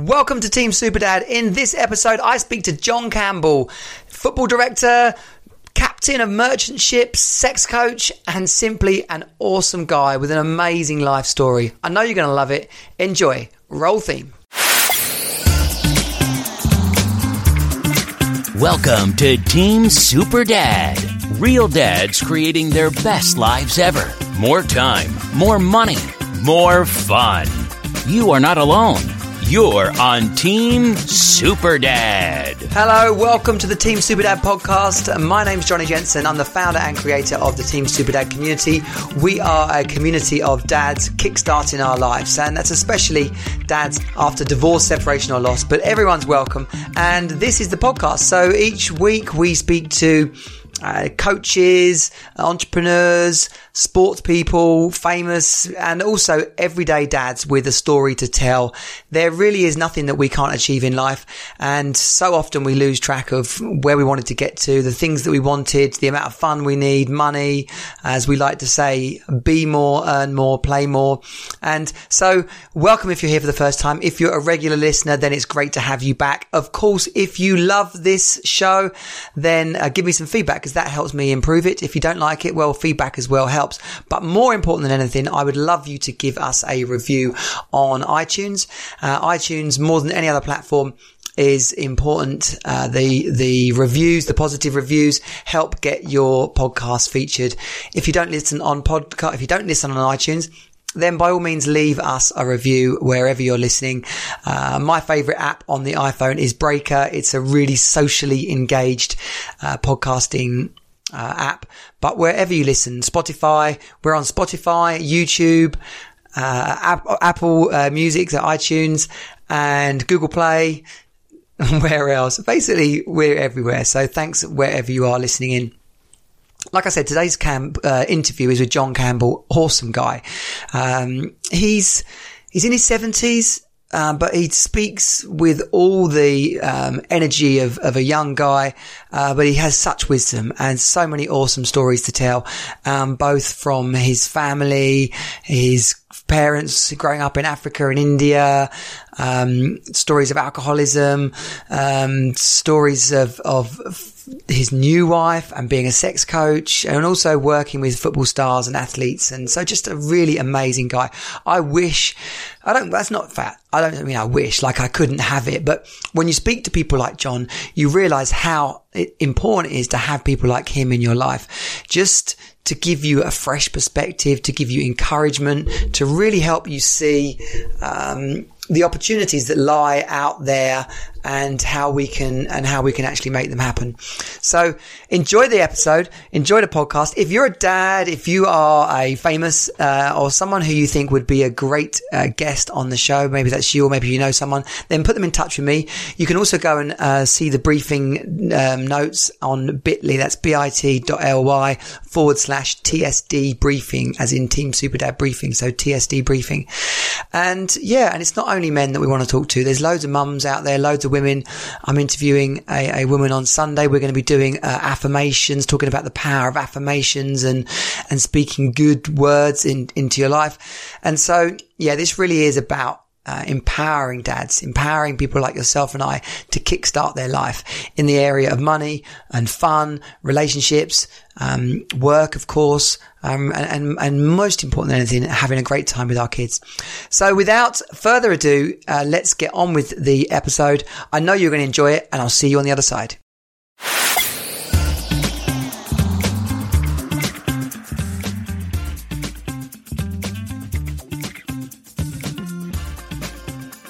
Welcome to Team Superdad. In this episode, I speak to John Campbell, football director, captain of merchant ships, sex coach, and simply an awesome guy with an amazing life story. I know you're going to love it. Enjoy. Roll theme. Welcome to Team Super Dad. Real dads creating their best lives ever. More time, more money, more fun. You are not alone. You're on Team Super Dad. Hello, welcome to the Team Super Dad podcast. My name's Johnny Jensen. I'm the founder and creator of the Team Super Dad community. We are a community of dads kickstarting our lives, and that's especially dads after divorce, separation, or loss. But everyone's welcome, and this is the podcast. So each week we speak to uh, coaches, entrepreneurs, sports people, famous, and also everyday dads with a story to tell. There really is nothing that we can't achieve in life. And so often we lose track of where we wanted to get to, the things that we wanted, the amount of fun we need, money, as we like to say, be more, earn more, play more. And so welcome if you're here for the first time. If you're a regular listener, then it's great to have you back. Of course, if you love this show, then uh, give me some feedback because that helps me improve it. If you don't like it, well, feedback as well helps. But more important than anything, I would love you to give us a review on iTunes. Uh, iTunes, more than any other platform, is important. Uh, the the reviews, the positive reviews, help get your podcast featured. If you don't listen on podcast, if you don't listen on iTunes, then by all means leave us a review wherever you're listening. Uh, my favorite app on the iPhone is Breaker. It's a really socially engaged uh, podcasting uh, app. But wherever you listen, Spotify, we're on Spotify, YouTube, uh, Apple uh, Music, iTunes, and Google Play. Where else? Basically, we're everywhere. So thanks wherever you are listening in like I said, today's camp, uh, interview is with John Campbell, awesome guy. Um, he's he's in his seventies. Um, but he speaks with all the um, energy of, of a young guy, uh, but he has such wisdom and so many awesome stories to tell, um, both from his family, his parents growing up in Africa and India, um, stories of alcoholism, um, stories of, of his new wife and being a sex coach and also working with football stars and athletes. And so just a really amazing guy. I wish, I don't, that's not fat. I don't I mean I wish like I couldn't have it. But when you speak to people like John, you realize how important it is to have people like him in your life. Just to give you a fresh perspective, to give you encouragement, to really help you see, um, the opportunities that lie out there and how we can and how we can actually make them happen. So enjoy the episode, enjoy the podcast. If you're a dad, if you are a famous uh, or someone who you think would be a great uh, guest on the show, maybe that's you or maybe you know someone, then put them in touch with me. You can also go and uh, see the briefing um, notes on Bitly. That's bit.ly forward slash TSD briefing, as in Team Super Dad briefing. So TSD briefing, and yeah, and it's not only men that we want to talk to. There's loads of mums out there, loads of women. I'm interviewing a, a woman on Sunday. We're going to be doing uh, affirmations, talking about the power of affirmations and, and speaking good words in, into your life. And so, yeah, this really is about uh, empowering dads, empowering people like yourself and I to kickstart their life in the area of money and fun, relationships, um, work, of course, um, and, and, and, most important than anything, having a great time with our kids. So without further ado, uh, let's get on with the episode. I know you're going to enjoy it and I'll see you on the other side.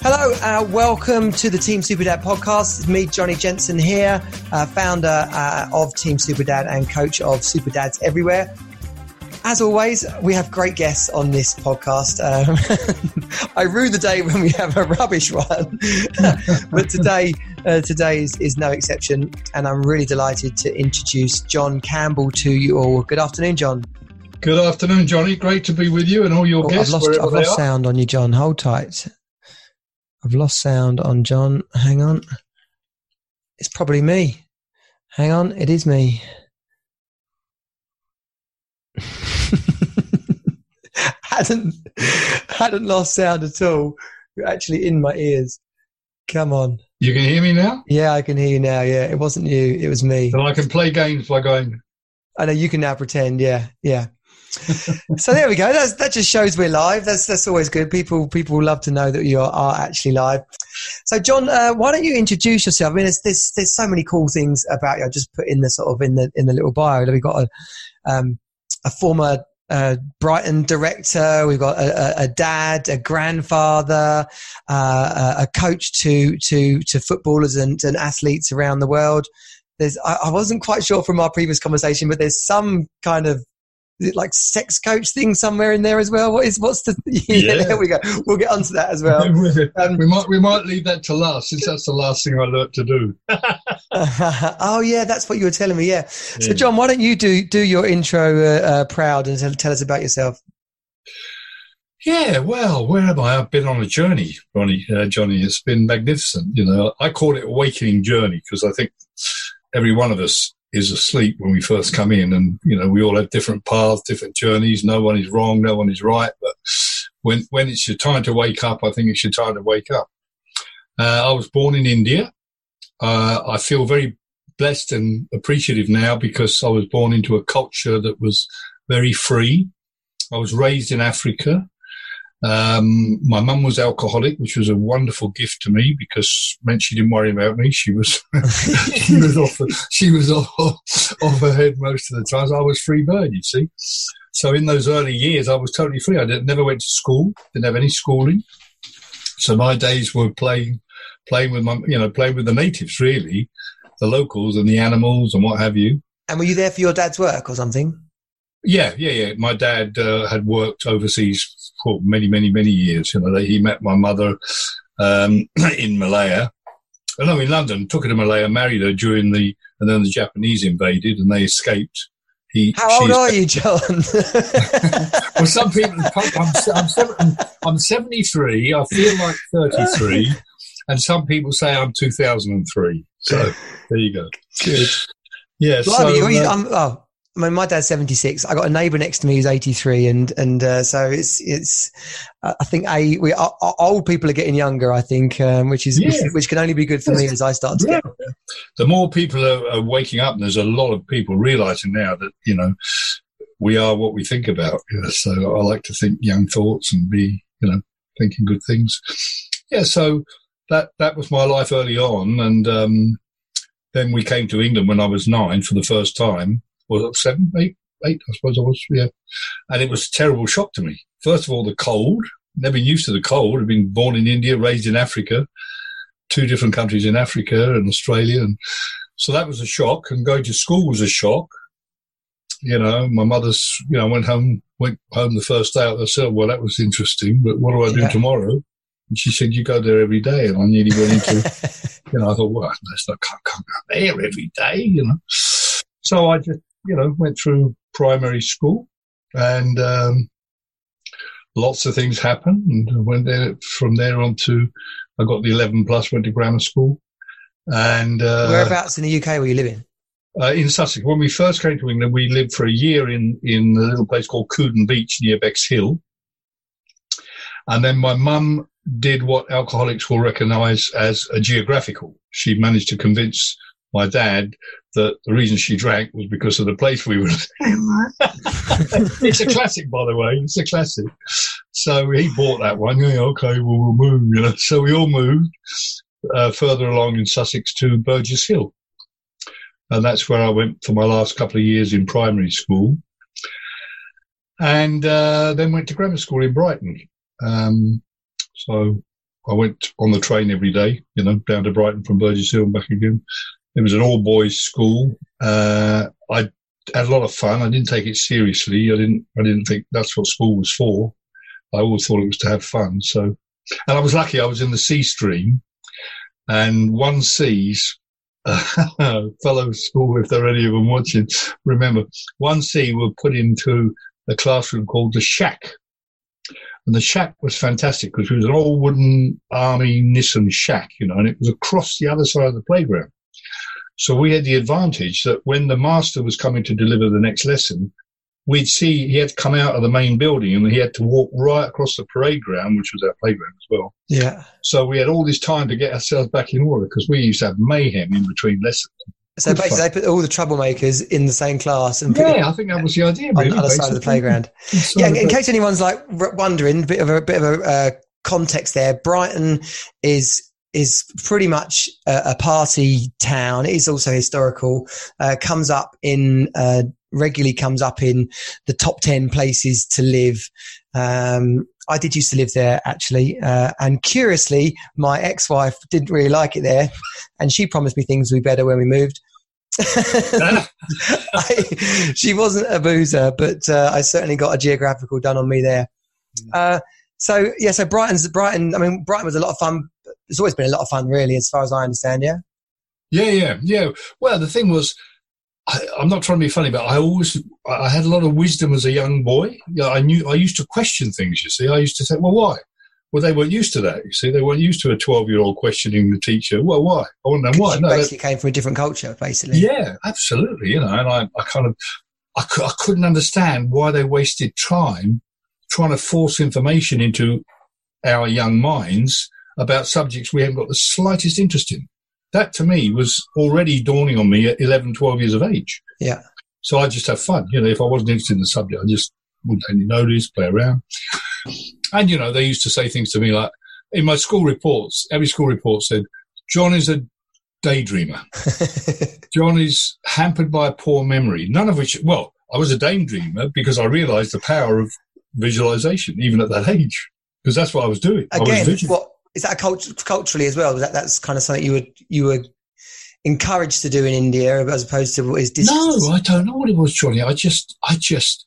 Hello, uh, welcome to the Team Super Dad podcast. It's me, Johnny Jensen here, uh, founder uh, of Team Super Dad and coach of Super Dads Everywhere. As always, we have great guests on this podcast. Um, I rue the day when we have a rubbish one, but today, uh, today is, is no exception, and I'm really delighted to introduce John Campbell to you all. Good afternoon, John. Good afternoon, Johnny. Great to be with you and all your oh, guests. I've lost, I've lost sound on you, John. Hold tight. I've lost sound on John. Hang on. It's probably me. Hang on. It is me. hadn't hadn't lost sound at all. You're actually in my ears. Come on. You can hear me now? Yeah, I can hear you now. Yeah, it wasn't you, it was me. And I can play games by going. I know you can now pretend. Yeah, yeah. so there we go. That's, that just shows we're live. That's that's always good. People people love to know that you are, are actually live. So John, uh, why don't you introduce yourself? I mean, there's, there's there's so many cool things about you. I just put in the sort of in the in the little bio. We've got a um, a former uh, Brighton director. We've got a, a, a dad, a grandfather, uh, a coach to to to footballers and, and athletes around the world. There's, I, I wasn't quite sure from our previous conversation, but there's some kind of like sex coach thing somewhere in there as well? What is what's the? Yeah, yeah. there we go. We'll get onto that as well. Um, we might we might leave that to last since that's the last thing I learnt to do. oh yeah, that's what you were telling me. Yeah. So. John, why don't you do do your intro uh, uh, proud and tell, tell us about yourself? Yeah, well, where am I? I've been on a journey, Ronnie, uh, Johnny. It's been magnificent. You know, I call it awakening journey because I think every one of us is asleep when we first come in. And, you know, we all have different paths, different journeys. No one is wrong. No one is right. But when, when it's your time to wake up, I think it's your time to wake up. Uh, I was born in India. Uh, I feel very blessed and appreciative now because I was born into a culture that was very free. I was raised in Africa. Um, my mum was alcoholic, which was a wonderful gift to me because meant she didn't worry about me. She was she was off she was off, off her head most of the times. I was free bird, you see. So in those early years, I was totally free. I never went to school. Didn't have any schooling. So my days were playing playing with my you know playing with the natives really, the locals and the animals and what have you. And were you there for your dad's work or something? Yeah, yeah, yeah. My dad uh, had worked overseas for many, many, many years. You know, he met my mother um, in Malaya. No, in London. Took her to Malaya, married her during the, and then the Japanese invaded, and they escaped. He, How old are you, John? well, some people. I'm, I'm, I'm 73. I feel like 33, and some people say I'm 2003. So there you go. Good. Yeah. so, uh, oh, I mean, my dad's 76. I got a neighbour next to me who's 83. And, and, uh, so it's, it's, I think a, we, are, old people are getting younger, I think, um, which is, yeah. which, which, can only be good for me as I start to yeah. get older. The more people are, are, waking up, and there's a lot of people realizing now that, you know, we are what we think about. You know, so I like to think young thoughts and be, you know, thinking good things. Yeah. So that, that was my life early on. And, um, then we came to England when I was nine for the first time was it seven, eight, eight, I suppose I was, yeah. And it was a terrible shock to me. First of all, the cold. Never been used to the cold. I've been born in India, raised in Africa, two different countries in Africa and Australia. And so that was a shock. And going to school was a shock. You know, my mother's, you know, went home, went home the first day. I said, well, that was interesting, but what do I do yeah. tomorrow? And she said, you go there every day. And I nearly went into, you know, I thought, well, I can't, can't go there every day, you know. So I just you know, went through primary school and um, lots of things happened. And went there from there on to, I got the 11 plus, went to grammar school. And uh, whereabouts in the UK were you living? Uh, in Sussex. When we first came to England, we lived for a year in, in a little place called Cooden Beach near Bexhill. And then my mum did what alcoholics will recognize as a geographical. She managed to convince my dad that the reason she drank was because of the place we were. it's a classic, by the way. It's a classic. So he bought that one. Yeah, okay, well, we'll move. You know, so we all moved uh, further along in Sussex to Burgess Hill, and that's where I went for my last couple of years in primary school, and uh, then went to grammar school in Brighton. Um, so I went on the train every day, you know, down to Brighton from Burgess Hill and back again. It was an all boys school. Uh, I had a lot of fun. I didn't take it seriously. I didn't. I didn't think that's what school was for. I always thought it was to have fun. So, and I was lucky. I was in the C stream, and one C's. Uh, fellow school, if there are any of them watching, remember one C were put into a classroom called the Shack, and the shack was fantastic because it was an old wooden army Nissen shack, you know, and it was across the other side of the playground. So we had the advantage that when the master was coming to deliver the next lesson, we'd see he had to come out of the main building and he had to walk right across the parade ground, which was our playground as well. Yeah. So we had all this time to get ourselves back in order because we used to have mayhem in between lessons. So Good basically, fun. they put all the troublemakers in the same class and put Yeah, I think that was the idea. them on the other side of the playground. Yeah, in, in case anyone's like wondering, bit of a bit of a uh, context there. Brighton is is pretty much a, a party town. It is also historical. Uh, comes up in uh, regularly comes up in the top ten places to live. Um, I did used to live there actually, uh, and curiously, my ex-wife didn't really like it there, and she promised me things would be better when we moved. I, she wasn't a boozer, but uh, I certainly got a geographical done on me there. Uh, so yeah, so Brighton's Brighton. I mean, Brighton was a lot of fun. It's always been a lot of fun, really, as far as I understand. Yeah, Yeah, yeah, yeah. Well, the thing was, I, I'm not trying to be funny, but I always, I had a lot of wisdom as a young boy. Yeah, I knew, I used to question things. You see, I used to say, well, why? Well, they weren't used to that. You see, they weren't used to a 12 year old questioning the teacher. Well, why? I want to know why. No, that- came from a different culture, basically. yeah, absolutely. You know, and I, I kind of, I, I couldn't understand why they wasted time trying to force information into our young minds about subjects we haven't got the slightest interest in. That to me was already dawning on me at 11, 12 years of age. Yeah. So I just have fun. You know, if I wasn't interested in the subject, I just wouldn't take any notice, play around. And, you know, they used to say things to me like, in my school reports, every school report said, John is a daydreamer. John is hampered by a poor memory. None of which, well, I was a daydreamer because I realized the power of visualization, even at that age, because that's what I was doing. I was Again, what is that cult- culturally as well? That that's kind of something you would you were encouraged to do in India, as opposed to what is dis- No, I don't know what it was, Johnny. I just, I just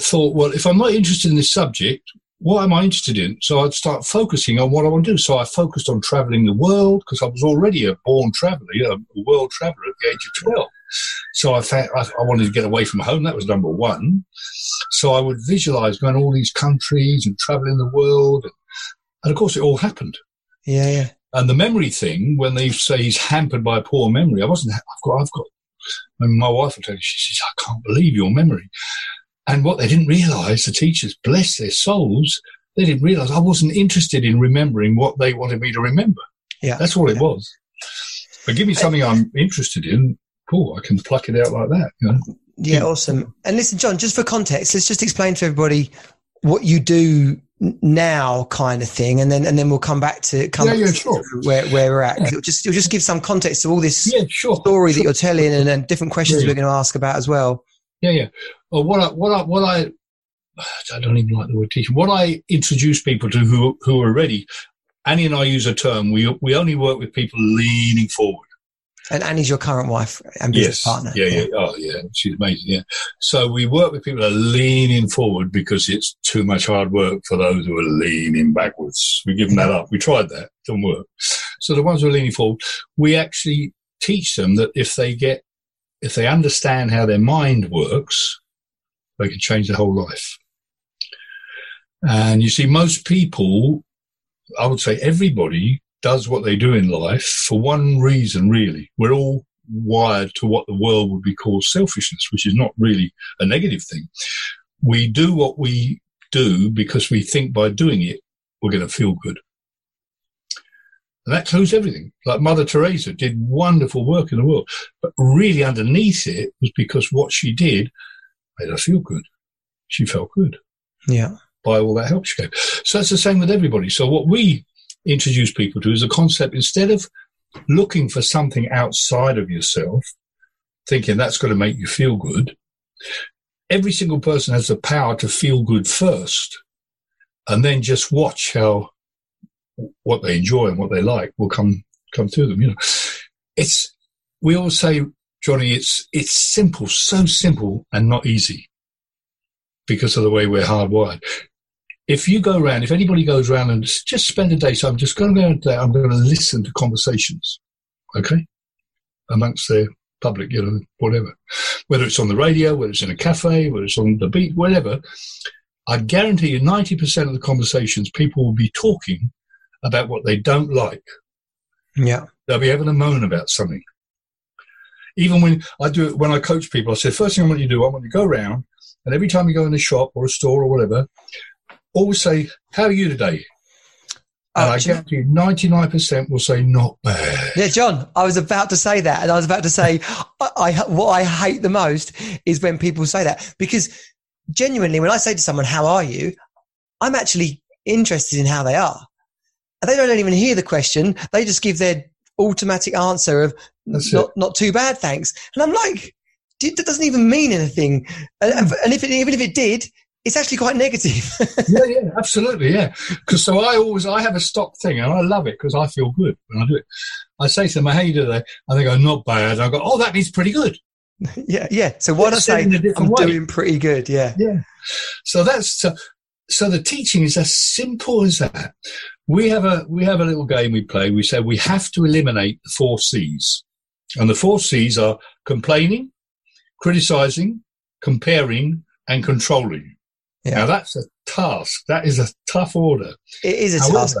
thought, well, if I'm not interested in this subject, what am I interested in? So I'd start focusing on what I want to do. So I focused on traveling the world because I was already a born traveler, you know, a world traveler at the age of 12. So I, found, I, I wanted to get away from home. That was number one. So I would visualize going to all these countries and traveling the world. And of course, it all happened. yeah, yeah. And the memory thing, when they say he's hampered by poor memory, I wasn't. I've got. I've got. And my wife will tell you, she says, "I can't believe your memory." And what they didn't realise, the teachers, bless their souls, they didn't realise I wasn't interested in remembering what they wanted me to remember. Yeah. That's all it was. But give me something I'm interested in. Cool, I can pluck it out like that. You know? Yeah, awesome. And listen, John, just for context, let's just explain to everybody what you do now, kind of thing, and then and then we'll come back to come Yeah, yeah, to sure. where where we're at. 'Cause It'll just it'll just give some context to all this Yeah, sure. story that you're telling, and then different questions Yeah. we're going to ask about as well. Yeah, yeah. Well, what I, what I, what I, I don't even like the word teaching. What I introduce people to who who are ready. Annie and I use a term. We we only work with people leaning forward. And Annie's your current wife and business partner. Yeah, yeah. Oh, yeah. She's amazing. Yeah. So we work with people that are leaning forward because it's too much hard work for those who are leaning backwards. We give them that up. We tried that. It Didn't work. So the ones who are leaning forward, we actually teach them that if they get, if they understand how their mind works, they can change their whole life. And you see, most people, I would say everybody does what they do in life for one reason, really. We're all wired to what the world would be called selfishness, which is not really a negative thing. We do what we do because we think by doing it, we're going to feel good. And that includes everything. Like Mother Teresa did wonderful work in the world, but really underneath it was because what she did made her feel good. She felt good Yeah. by all that help she gave. So that's the same with everybody. So what we introduce people to is a concept instead of looking for something outside of yourself, thinking that's going to make you feel good. Every single person has the power to feel good first, and then just watch how what they enjoy and what they like will come come through them. You know, it's we all say, Johnny, it's it's simple, so simple and not easy because of the way we're hardwired if you go around, if anybody goes around and just spend a day, so I'm just going to go out uh, there, I'm going to listen to conversations, okay, amongst the public, you know, whatever, whether it's on the radio, whether it's in a cafe, whether it's on the beat, whatever. I guarantee you, 90% of the conversations, people will be talking about what they don't like. Yeah. They'll be having a moan about something. Even when I do it, when I coach people, I say, first thing I want you to do, I want you to go around And every time you go in a shop or a store or whatever, always say, "How are you today?" And Uh, I guarantee ninety-nine percent will say, "Not bad." Yeah, John, I was about to say that, and I was about to say, I, I what I hate the most is when people say that because genuinely, when I say to someone, "How are you?" I'm actually interested in how they are. And they don't even hear the question; they just give their automatic answer of That's "not not too bad, thanks." And I'm like, "Dude, that doesn't even mean anything. And, and if it, even if it did, it's actually quite negative. yeah, yeah, absolutely, yeah. Because so I always I have a stock thing, and I love it because I feel good when I do it. I say to them, "How you today?" And they go, "Not bad." I go, "Oh, that means pretty good." yeah, yeah. So why not said say I'm way. doing pretty good? Yeah. Yeah. So that's so, so the teaching is as simple as that. We have a we have a little game we play. We say we have to eliminate the four C's, and the four C's are complaining, criticizing, comparing, and controlling. Yeah. Now that's a task. That is a tough order. It is a task.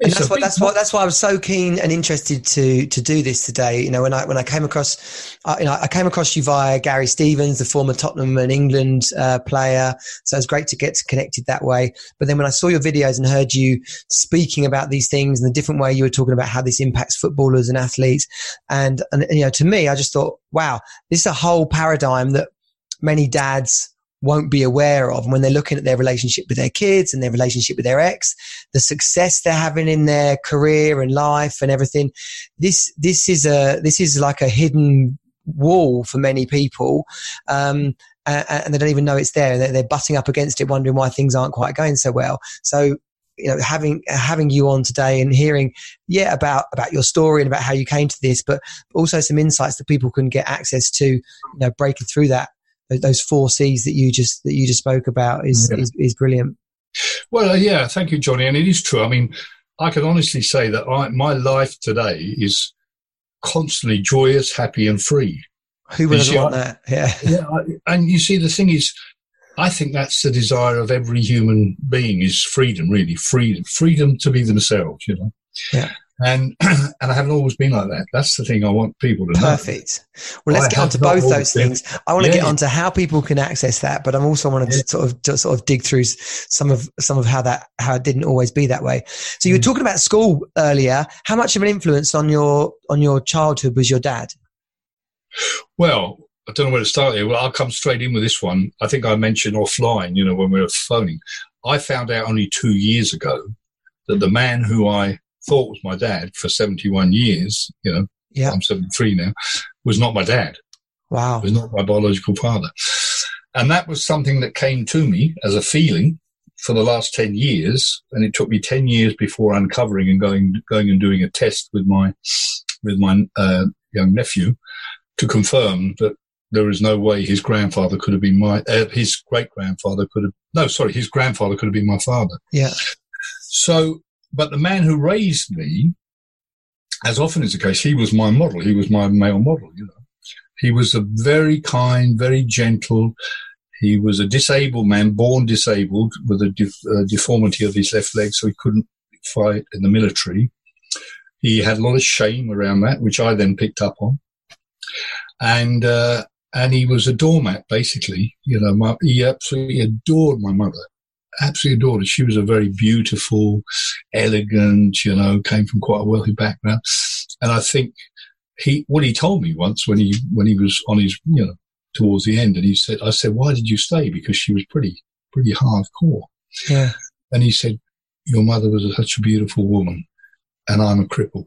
And that's what that's what that's why I was so keen and interested to to do this today. You know, when I when I came across, uh, you know, I came across you via Gary Stevens, the former Tottenham and England uh, player. So it was great to get connected that way. But then when I saw your videos and heard you speaking about these things and the different way you were talking about how this impacts footballers and athletes, and and you know, to me, I just thought, wow, this is a whole paradigm that many dads won't be aware of. And when they're looking at their relationship with their kids and their relationship with their ex, the success they're having in their career and life and everything, this this is a this is like a hidden wall for many people. Um, and, they don't even know it's there. They're, they're butting up against it, wondering why things aren't quite going so well. So, you know, having having you on today and hearing, yeah, about about your story and about how you came to this, but also some insights that people can get access to, you know, breaking through that those four C's that you just that you just spoke about is Yeah. is, is brilliant. Well, uh, yeah, thank you, Johnny. And it is true. I mean, I can honestly say that I, my life today is constantly joyous, happy, and free. Who would have want I- that? Yeah, Yeah, I- and you see, the thing is, I think that's the desire of every human being is freedom, really, freedom, freedom to be themselves, you know. Yeah. And and I haven't always been like that. That's the thing I want people to know. perfect. Well, let's I get onto both those been- things. I want to Yeah. get onto how people can access that, but I'm also wanting Yeah. to sort of to sort of dig through some of some of how that how it didn't always be that way. So you were Mm. talking about school earlier. How much of an influence on your on your childhood was your dad? Well, I don't know where to start here. Well, I'll come straight in with this one. I think I mentioned offline, you know, when we were phoning. I found out only two years ago that the man who I thought was my dad for 71 years, you know, Yeah. I'm 73 now, was not my dad. Wow. was not my biological father. And that was something that came to me as a feeling for the last 10 years. And it took me 10 years before uncovering and going, going and doing a test with my, with my, uh, young nephew to confirm that there is no way his grandfather could have been my, uh, his great grandfather could have, no, sorry, his grandfather could have been my father. Yeah. So, but the man who raised me, as often is the case, he was my model. He was my male model, you know. He was a very kind, very gentle. He was a disabled man, born disabled with a def- uh, deformity of his left leg, so he couldn't fight in the military. He had a lot of shame around that, which I then picked up on. And, uh, and he was a doormat, basically. You know, my, he absolutely adored my mother. Absolutely adored her. She was a very beautiful, elegant, you know, came from quite a wealthy background. And I think he, what he told me once when he, when he was on his, you know, towards the end, and he said, I said, why did you stay? Because she was pretty, pretty hardcore. Yeah. And he said, your mother was such a beautiful woman and I'm a cripple.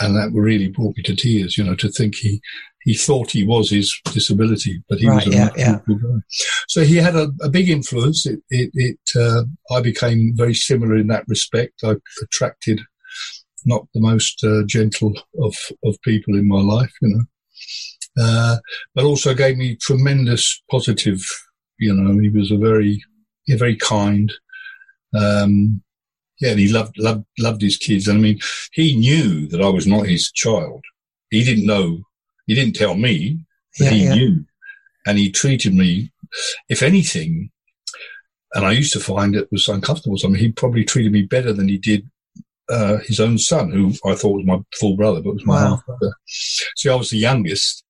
And that really brought me to tears, you know, to think he, he thought he was his disability, but he Right, was a yeah, yeah. guy. So he had a, a big influence. It, it, it uh, I became very similar in that respect. I attracted not the most uh, gentle of, of people in my life, you know, uh, but also gave me tremendous positive, you know, he was a very, yeah, very kind, um, yeah, and he loved, loved, loved his kids. And I mean, he knew that I was not his child. He didn't know, he didn't tell me, but Yeah. he Yeah. knew. And he treated me, if anything, and I used to find it was uncomfortable. I mean, he probably treated me better than he did uh, his own son, who I thought was my full brother, but was my Wow. half brother. See, I was the youngest.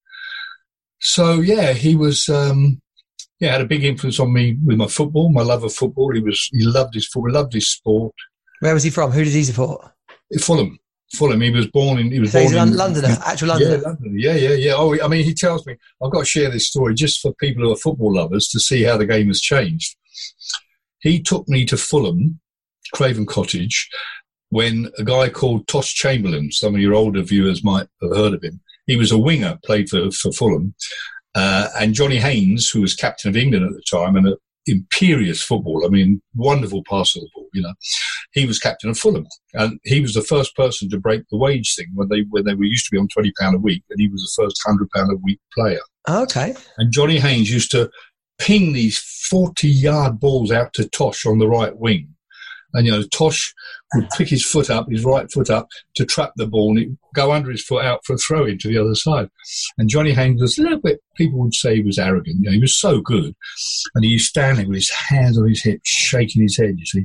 So yeah, he was, um, yeah, had a big influence on me with my football, my love of football. He was he loved his football, loved his sport. Where was he from? Who did he support? Fulham. Fulham. He was born in. He was So born in Lon- Londoner, actual Londoner. Yeah, London. Yeah, yeah, yeah. Oh, I mean, he tells me I've got to share this story just for people who are football lovers to see how the game has changed. He took me to Fulham, Craven Cottage, when a guy called Tosh Chamberlain. Some of your older viewers might have heard of him. He was a winger, played for for Fulham, uh, and Johnny Haynes, who was captain of England at the time and a imperious football. I mean, wonderful pass of the ball. You know, he was captain of Fulham, and he was the first person to break the wage thing when they when they were used to be on twenty pound a week, and he was the first hundred pound a week player. Okay. And Johnny Haynes used to ping these forty yard balls out to Tosh on the right wing, and you know Tosh would pick his foot up, his right foot up, to trap the ball, and it go under his foot out for a throw in to the other side. And Johnny Haynes was a little bit. People would say he was arrogant. You know, he was so good, and he used to stand there with his hands on his hips, shaking his head. You see,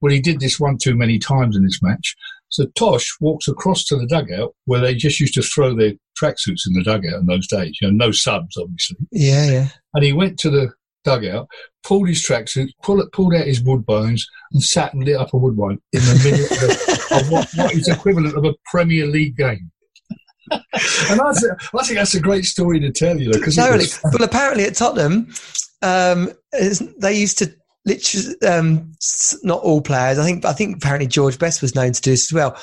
well, he did this one too many times in this match. So Tosh walks across to the dugout where they just used to throw their tracksuits in the dugout in those days. You know, no subs, obviously. Yeah, yeah. And he went to the dugout, pulled his tracksuit, pulled, pulled out his woodbines, and sat and lit up a wood woodbine in the middle of, of what, what is equivalent of a Premier League game. and I think, I think that's a great story to tell you, because. Well, apparently at Tottenham, um, they used to literally um, not all players. I think I think apparently George Best was known to do this as well.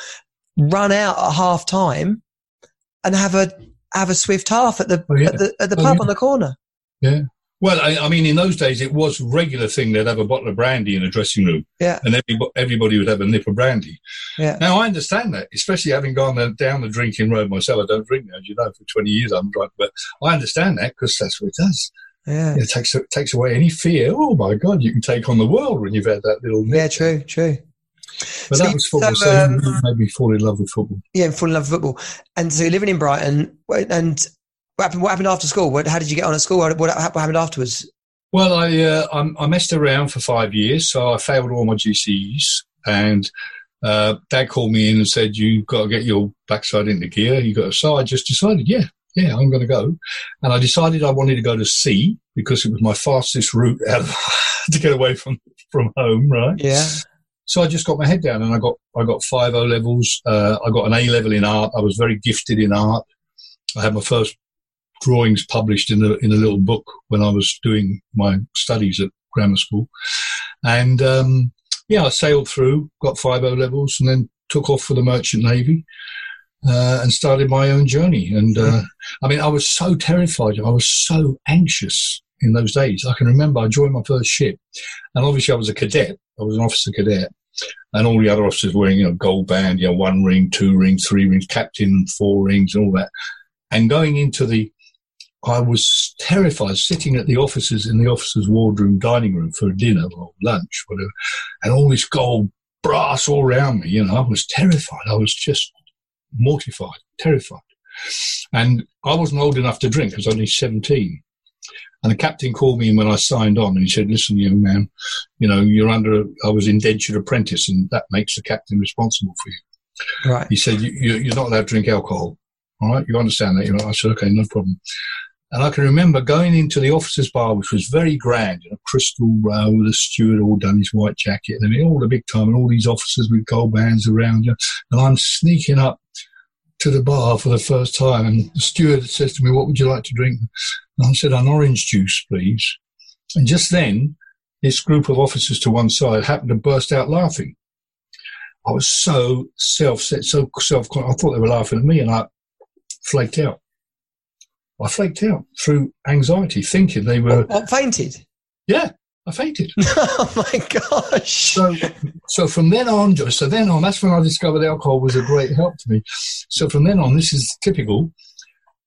Run out at half time and have a have a swift half at the Oh, yeah. at the at the Oh, pub yeah. on the corner. Well, I, I mean, in those days, it was a regular thing. They'd have a bottle of brandy in a dressing room, Yeah, and everybody, everybody would have a nip of brandy. yeah. Now, I understand that, especially having gone down the drinking road myself. I don't drink now, as you know, for 20 years I'm drunk, but I understand that because that's what it does. Yeah, It takes, it takes away any fear. Oh, my God, you can take on the world when you've had that little nip. yeah, true, true. But So that was football, so, so, um, it made me fall in love with football. Yeah, fall in love with football. And so you're living in Brighton, and what happened? What happened after school? What, how did you get on at school? What, what happened afterwards? Well, I, uh, I I messed around for five years, so I failed all my GCEs, and uh, Dad called me in and said, "You've got to get your backside into gear. You got to." So I just decided, yeah, yeah, I'm going to go, and I decided I wanted to go to sea because it was my fastest route out of, to get away from from home, right? Yeah, So I just got my head down, and I got I got five O levels. Uh, I got an A level in art. I was very gifted in art. I had my first drawings published in a in a little book when I was doing my studies at grammar school, and um, yeah, I sailed through, got five O levels, and then took off for the merchant navy. Uh, and started my own journey. And uh, I mean, I was so terrified. I was so anxious in those days. I can remember I joined my first ship, and obviously I was a cadet. I was an officer cadet, and all the other officers wearing, you know, gold band, you know, one ring, two rings, three rings, captain, four rings, and all that. And going into the, I was terrified sitting at the officers in the officers' wardroom, dining room for dinner or lunch, whatever, and all this gold brass all around me. You know, I was terrified. I was just mortified, terrified. And I wasn't old enough to drink. I was only 17. And the captain called me when I signed on and he said, listen, young man, you know, you're under, I was indentured apprentice and that makes the captain responsible for you. right. He said, you, you, you're not allowed to drink alcohol. All right. You understand that? You know, I said, okay, no problem. And I can remember going into the officers' bar, which was very grand, you know, crystal row, the steward all done his white jacket, and I mean, all the big time, and all these officers with gold bands around you. And I'm sneaking up to the bar for the first time, and the steward says to me, "What would you like to drink?" And I said, "An orange juice, please." And just then, this group of officers to one side happened to burst out laughing. I was so self so self I thought they were laughing at me, and I flaked out. I flaked out through anxiety, thinking they were. What fainted? Yeah, I fainted. oh my gosh! So, so from then on, so then on, that's when I discovered alcohol was a great help to me. So from then on, this is typical.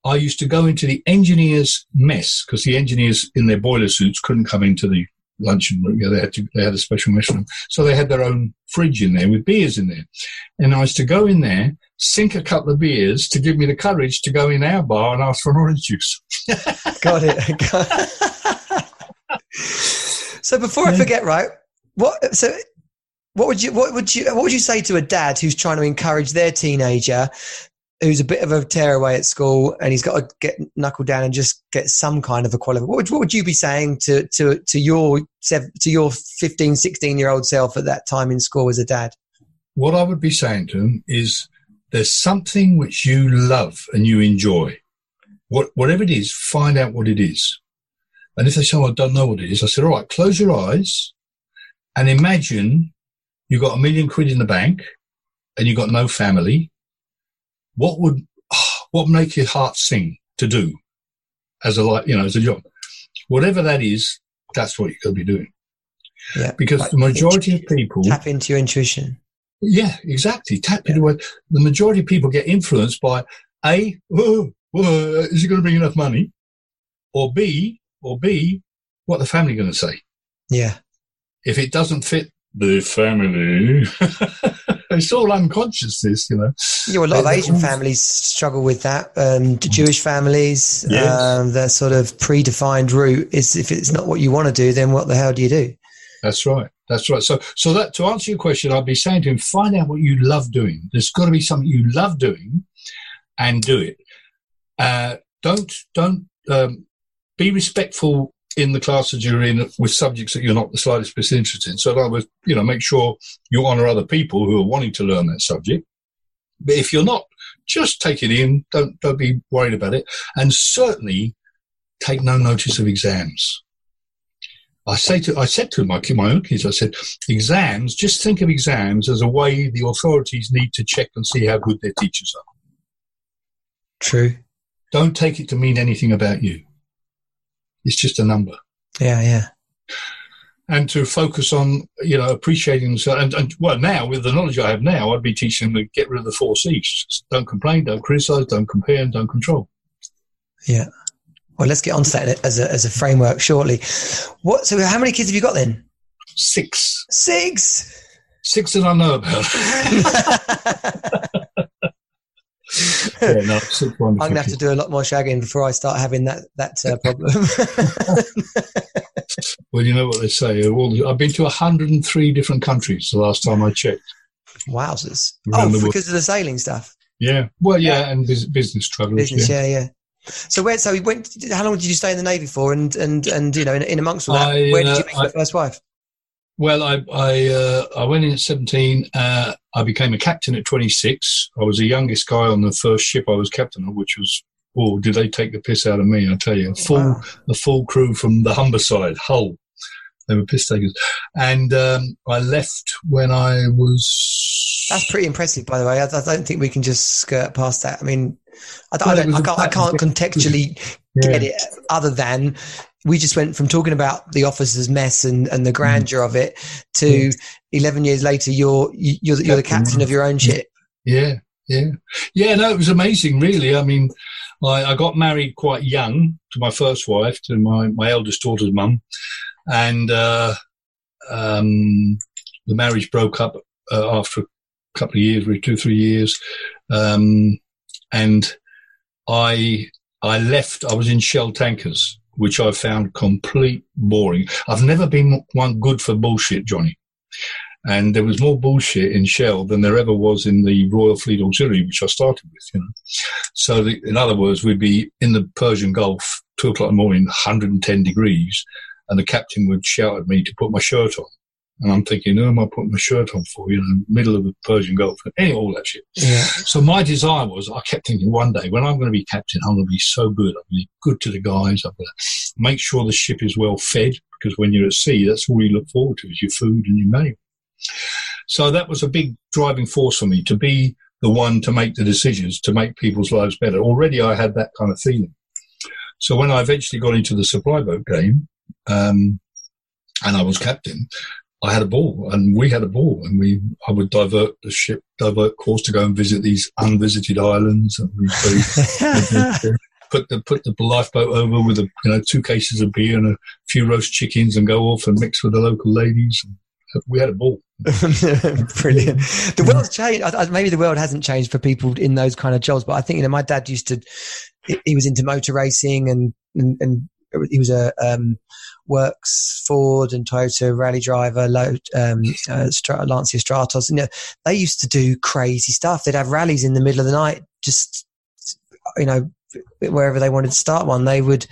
I used to go into the engineers' mess because the engineers in their boiler suits couldn't come into the luncheon room. Yeah, they had to, they had a special mess room, so they had their own fridge in there with beers in there. And I used to go in there, sink a couple of beers to give me the courage to go in our bar and ask for an orange juice. Got it. So before I forget, right? What? So, what would you? What would you? What would you say to a dad who's trying to encourage their teenager who's a bit of a tearaway at school and he's got to get knuckled down and just get some kind of a quality. What would, what would you be saying to, to, to your, to your 15, 16 year old self at that time in school as a dad? What I would be saying to him is there's something which you love and you enjoy. What, whatever it is, find out what it is. And if they say, oh, I don't know what it is, I said, all right, close your eyes and imagine you've got a million quid in the bank and you've got no family. What would what make your heart sing to do as a like you know as a job? Whatever that is that's what you're going to be doing. Yeah because like the majority of people tap into your intuition yeah exactly tap yeah. into it the majority of people get influenced by a whoa, is it going to bring enough money or b or b what the family going to say yeah if it doesn't fit the family it's all unconsciousness, you know. Yeah, well, a lot of Asian families struggle with that. Um, Jewish families, yes. um, their sort of predefined route is if it's not what you want to do, then what the hell do you do? That's right. That's right. So, so that to answer your question, I'd be saying to him, find out what you love doing. There's got to be something you love doing, and do it. Uh, don't don't um, be respectful in the classes you're in with subjects that you're not the slightest bit interested in. So in other words, you know, make sure you honour other people who are wanting to learn that subject. But if you're not, just take it in. Don't don't be worried about it, and certainly take no notice of exams. I say to I said to my my own kids, I said, exams. Just think of exams as a way the authorities need to check and see how good their teachers are. True. Don't take it to mean anything about you. It's just a number. Yeah, yeah. And to focus on, you know, appreciating themselves. And, and, well, now with the knowledge I have now, I'd be teaching them to get rid of the four C's: don't complain, don't criticize, don't compare, and don't control. Yeah. Well, let's get onto that as a as a framework shortly. What? So, how many kids have you got then? Six. Six. Six that I know about. yeah, no, I'm going to have to do a lot more shagging before I start having that that uh, problem. well, you know what they say. Uh, I've been to 103 different countries the last time I checked. Wowzers! oh, because of the sailing stuff. Yeah. Well, yeah, yeah. and business travel. Business, yeah, yeah. yeah. So where? So went. How long did you stay in the navy for? And and and you know, in, in amongst all that, I, where did you uh, meet uh, your first wife? Well, I I, uh, I went in at 17. Uh, I became a captain at 26. I was the youngest guy on the first ship I was captain of, which was oh, did they take the piss out of me? I tell you, a full wow. a full crew from the Humberside, Hull. They were piss takers, and um, I left when I was. That's pretty impressive, by the way. I, I, don't think we can just skirt past that. I mean, I, well, I, I can't, I can't contextually yeah. get it other than we just went from talking about the officer's mess and, and the mm. grandeur of it to 11 years later, you're, you're, you're the captain of your own ship. Yeah. Yeah. Yeah. No, it was amazing, really. I mean, I, I got married quite young to my first wife, to my, my eldest daughter's mum. And, uh, um, the marriage broke up uh, after a couple of years, maybe two, three years. Um, and I, I left, I was in Shell tankers which I found complete boring. I've never been one good for bullshit, Johnny. And there was more bullshit in Shell than there ever was in the Royal Fleet Auxiliary, which I started with, you know. So the, in other words, we'd be in the Persian Gulf, two o'clock in the morning, 110 degrees, and the captain would shout at me to put my shirt on. And I'm thinking, who am I putting my shirt on for? You know, middle of the Persian Gulf, and all that shit. Yeah. So my desire was, I kept thinking, one day when I'm going to be captain, I'm going to be so good. I'm going to be good to the guys. I'm going to make sure the ship is well fed because when you're at sea, that's all you look forward to is your food and your meal. So that was a big driving force for me to be the one to make the decisions to make people's lives better. Already I had that kind of feeling. So when I eventually got into the supply boat game, um, and I was captain, I had a ball and we had a ball and we, I would divert the ship, divert course to go and visit these unvisited islands and we put the, put the lifeboat over with a, you know, two cases of beer and a few roast chickens and go off and mix with the local ladies. We had a ball. Brilliant. The world's changed. Maybe the world hasn't changed for people in those kind of jobs, but I think, you know, my dad used to, he was into motor racing and, and, and he was a um, works Ford and Toyota rally driver, um, uh, Lancia Stratos. You know, they used to do crazy stuff. They'd have rallies in the middle of the night, just you know, wherever they wanted to start one. They would,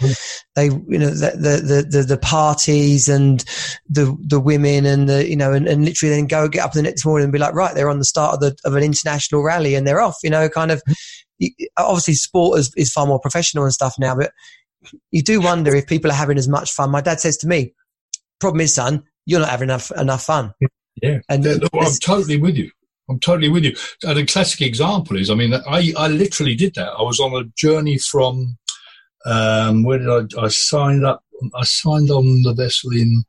they, you know, the, the, the, the, parties and the, the women and the, you know, and, and literally then go get up the next morning and be like, right, they're on the start of the, of an international rally and they're off, you know, kind of, obviously sport is, is far more professional and stuff now, but you do wonder if people are having as much fun. My dad says to me, problem is, son, you're not having enough, enough fun. Yeah. And yeah, I'm totally with you. I'm totally with you. And a classic example is, I mean, I, I literally did that. I was on a journey from, um, where did I, I signed up, I signed on the vessel in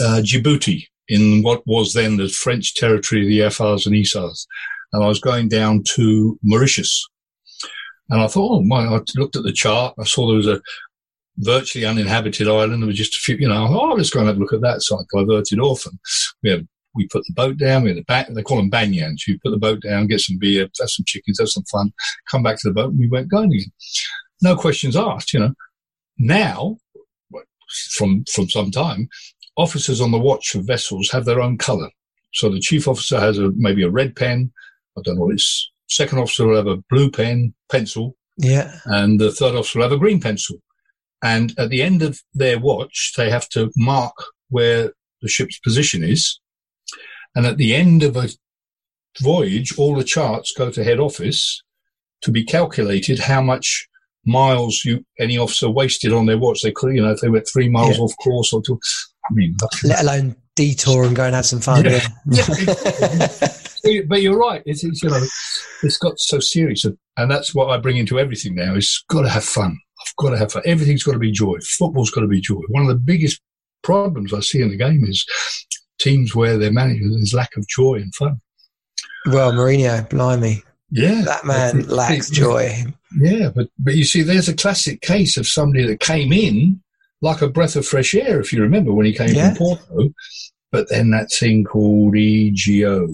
uh, Djibouti in what was then the French territory of the Afars and Issas. And I was going down to Mauritius. And I thought, oh my, I looked at the chart. I saw there was a virtually uninhabited island. There was just a few, you know, oh, let's go and have a look at that. So I diverted off and we we put the boat down. We had a back, they call them banyans. You put the boat down, get some beer, have some chickens, have some fun, come back to the boat, and we went going again. No questions asked. You know, now from from some time, officers on the watch of vessels have their own colour. So the chief officer has a maybe a red pen. I don't know what it's. Second officer will have a blue pen, pencil. Yeah. And the third officer will have a green pencil. And at the end of their watch, they have to mark where the ship's position is and at the end of a voyage, all the charts go to head office to be calculated how much miles you any officer wasted on their watch. They could, you know, if they went three miles yeah. off course or two. I mean, let alone detour and go and have some fun. Yeah. yeah. but you're right. It's, it's, you know, it's got so serious, and that's what I bring into everything now. Is got to have fun. I've got to have fun. Everything's got to be joy. Football's got to be joy. One of the biggest problems I see in the game is teams where their manager there's lack of joy and fun. Well, Mourinho, blimey. Yeah. That man it, lacks it, joy. Yeah, but, but you see, there's a classic case of somebody that came in like a breath of fresh air, if you remember when he came yeah. from Porto. But then that thing called EGO,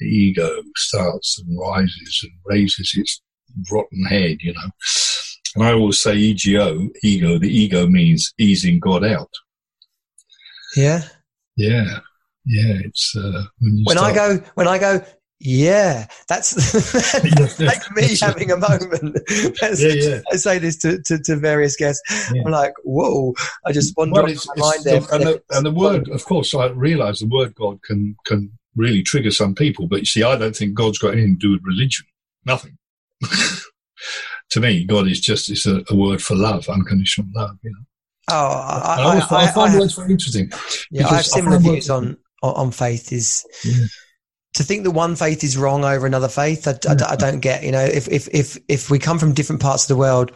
the ego, starts and rises and raises its rotten head, you know. And I always say EGO, ego, the ego means easing God out. Yeah. Yeah. Yeah, it's uh, when, when start... I go when I go. Yeah, that's, like me having a moment. yeah, yeah. I say this to, to, to various guests. Yeah. I'm like, whoa! I just wonder well, my mind there. And the, and the word, of course, I realise the word God can can really trigger some people. But you see, I don't think God's got anything to do with religion. Nothing. to me, God is just it's a, a, word for love, unconditional love. You know. Oh, I, I, I, I find words very interesting. Yeah, I have similar views on on faith is yeah. to think that one faith is wrong over another faith. I, yeah. I, don't get, you know, if, if, if, if we come from different parts of the world,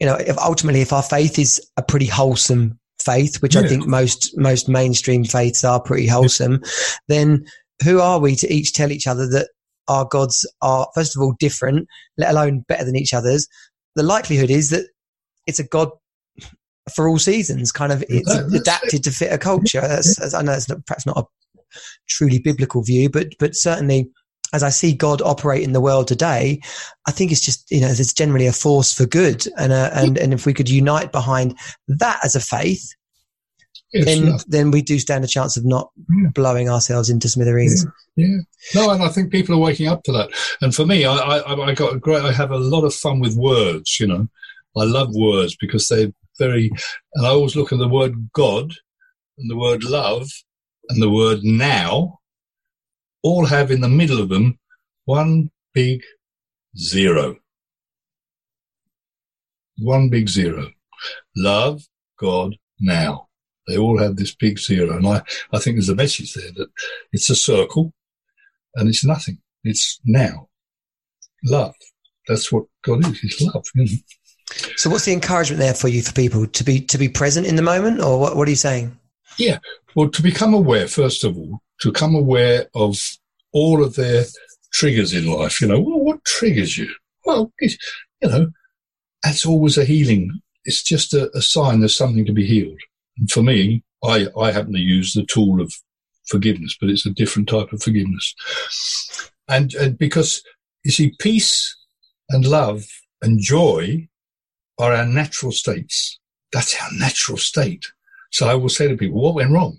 you know, if ultimately, if our faith is a pretty wholesome faith, which yeah. I think most, most mainstream faiths are pretty wholesome, then who are we to each tell each other that our gods are, first of all, different, let alone better than each other's? The likelihood is that it's a God for all seasons. Kind of, it's adapted to fit a culture. That's, that's, I know it's not, perhaps not a truly biblical view, but but certainly as I see God operate in the world today, I think it's just you know it's generally a force for good, and uh, and and if we could unite behind that as a faith, yes, then yeah. then we do stand a chance of not yeah. blowing ourselves into smithereens. Yeah. yeah. no, and I think people are waking up to that. And for me, I, I I got a great. I have a lot of fun with words. You know, I love words because they're very, and I always look at the word God and the word love and the word now all have in the middle of them one big zero. One big zero. Love, God, now. They all have this big zero. And I, I think there's a message there that it's a circle and it's nothing. It's now. Love. That's what God is. It's love. You know? So, what's the encouragement there for you for people to be to be present in the moment, or what? What are you saying? Yeah, well, to become aware first of all, to become aware of all of their triggers in life. You know, well, what triggers you? Well, you know, that's always a healing. It's just a, a sign there's something to be healed. For me, I I happen to use the tool of forgiveness, but it's a different type of forgiveness. And, and because you see, peace and love and joy are our natural states. That's our natural state. So I will say to people, what went wrong?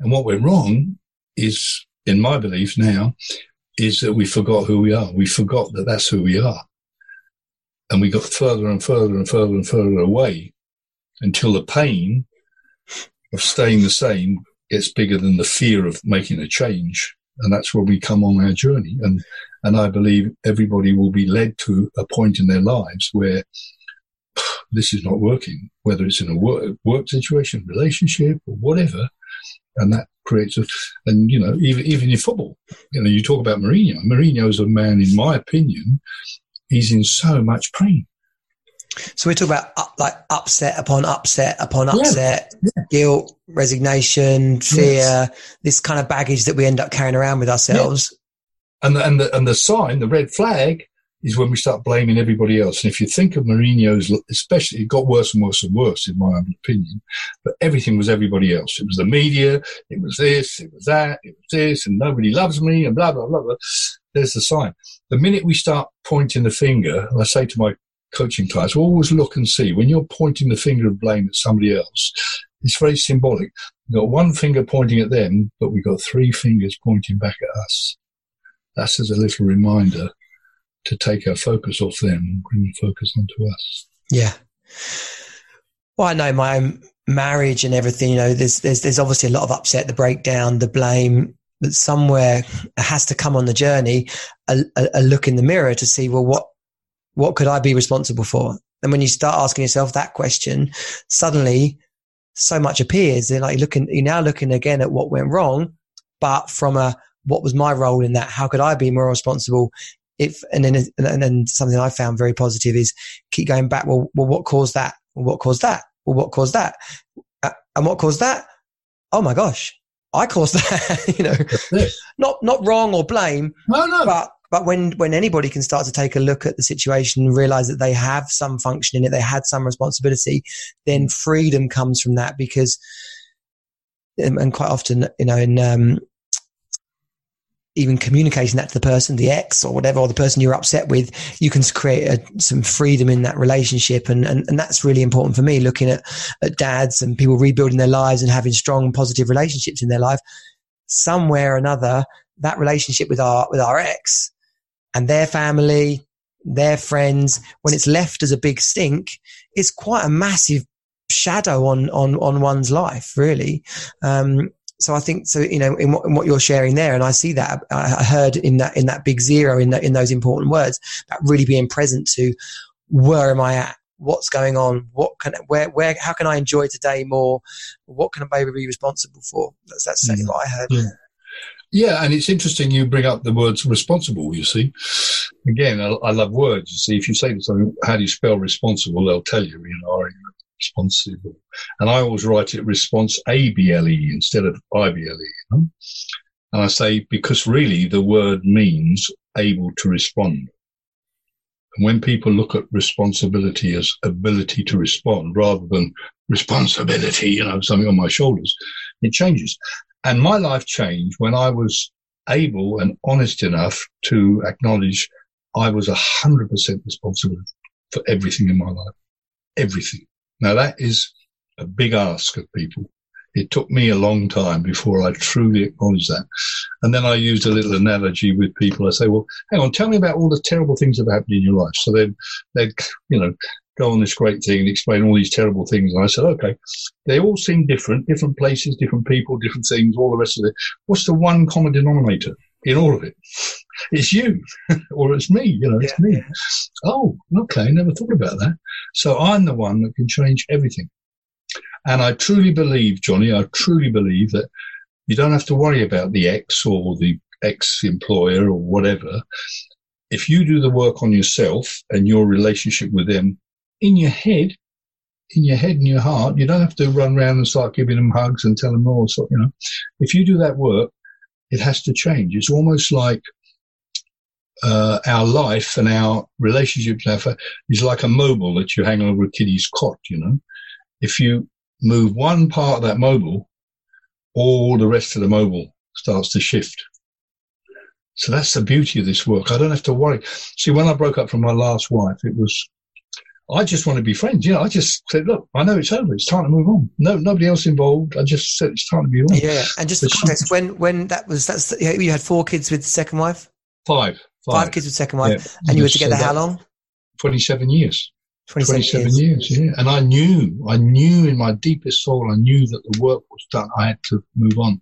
And what went wrong is, in my belief now, is that we forgot who we are. We forgot that that's who we are. And we got further and further and further and further away until the pain of staying the same gets bigger than the fear of making a change. And that's where we come on our journey. And, and I believe everybody will be led to a point in their lives where this is not working, whether it's in a work, work situation, relationship, or whatever. And that creates a, and you know, even, even in football, you know, you talk about Mourinho. Mourinho is a man, in my opinion, he's in so much pain. So we talk about up, like upset upon upset upon upset, yeah. Guilt, resignation, fear, yes. this kind of baggage that we end up carrying around with ourselves. Yeah. And the, and the and the sign, the red flag, is when we start blaming everybody else. And if you think of Mourinho's, especially, it got worse and worse and worse, in my opinion. But everything was everybody else. It was the media. It was this. It was that. It was this. And nobody loves me. And blah blah blah blah. There's the sign. The minute we start pointing the finger, I say to my coaching clients, always look and see. When you're pointing the finger of blame at somebody else, it's very symbolic. We've got one finger pointing at them, but we've got three fingers pointing back at us. That's as a little reminder to take our focus off them and focus onto us. Yeah. Well, I know my own marriage and everything, you know, there's, there's, there's obviously a lot of upset, the breakdown, the blame, but somewhere has to come on the journey, a, a, a look in the mirror to see, well, what, what could I be responsible for? And when you start asking yourself that question, suddenly so much appears. You're like looking, you're now looking again at what went wrong, but from a, what was my role in that? How could I be more responsible? If, and then, and then something I found very positive is keep going back. Well, well, what caused that? Well, what caused that? Well, what caused that? Uh, and what caused that? Oh my gosh, I caused that, you know, not, not wrong or blame, no, no. but but when, when anybody can start to take a look at the situation and realize that they have some function in it, they had some responsibility, then freedom comes from that because, um, and quite often, you know, in, um, even communicating that to the person, the ex or whatever, or the person you're upset with, you can create a, some freedom in that relationship. And, and, and that's really important for me looking at, at dads and people rebuilding their lives and having strong, positive relationships in their life. Somewhere or another, that relationship with our, with our ex and their family, their friends, when it's left as a big stink, it's quite a massive shadow on on on one's life, really. Um, so I think so. You know, in what, in what, you're sharing there, and I see that I heard in that in that big zero in that in those important words about really being present to where am I at, what's going on, what can where where how can I enjoy today more, what can I maybe be responsible for? That's that's certainly mm. what I heard. Yeah. Yeah, and it's interesting you bring up the words responsible, you see. Again, I, I love words. You see, if you say to someone, how do you spell responsible, they'll tell you, you know, are you responsible? And I always write it response A-B-L-E instead of I-B-L-E, you know? And I say, because really the word means able to respond. And when people look at responsibility as ability to respond rather than responsibility, you know, something on my shoulders, it changes. And my life changed when I was able and honest enough to acknowledge I was a hundred percent responsible for everything in my life. Everything. Now that is a big ask of people. It took me a long time before I truly acknowledged that. And then I used a little analogy with people. I say, well, hang on, tell me about all the terrible things that have happened in your life. So then they'd, you know, go on this great thing and explain all these terrible things. And I said, okay, they all seem different, different places, different people, different things, all the rest of it. What's the one common denominator in all of it? It's you or it's me, you know, it's yeah. me. Oh, okay. Never thought about that. So I'm the one that can change everything. And I truly believe, Johnny, I truly believe that you don't have to worry about the ex or the ex employer or whatever. If you do the work on yourself and your relationship with them in your head, in your head and your heart, you don't have to run around and start giving them hugs and tell them all. So, you know, if you do that work, it has to change. It's almost like uh, our life and our relationships is like a mobile that you hang over a kiddie's cot. You know, if you move one part of that mobile, all the rest of the mobile starts to shift. So that's the beauty of this work. I don't have to worry. See, when I broke up from my last wife, it was I just want to be friends. You know, I just said, look, I know it's over. It's time to move on. No, nobody else involved. I just said it's time to be on. Yeah, and just the context when when that was that's you had four kids with the second wife. Five. Five, five kids with second wife, yeah. and you were together how long? Twenty-seven years. 27, 27 years. years. yeah. And I knew, I knew in my deepest soul, I knew that the work was done. I had to move on.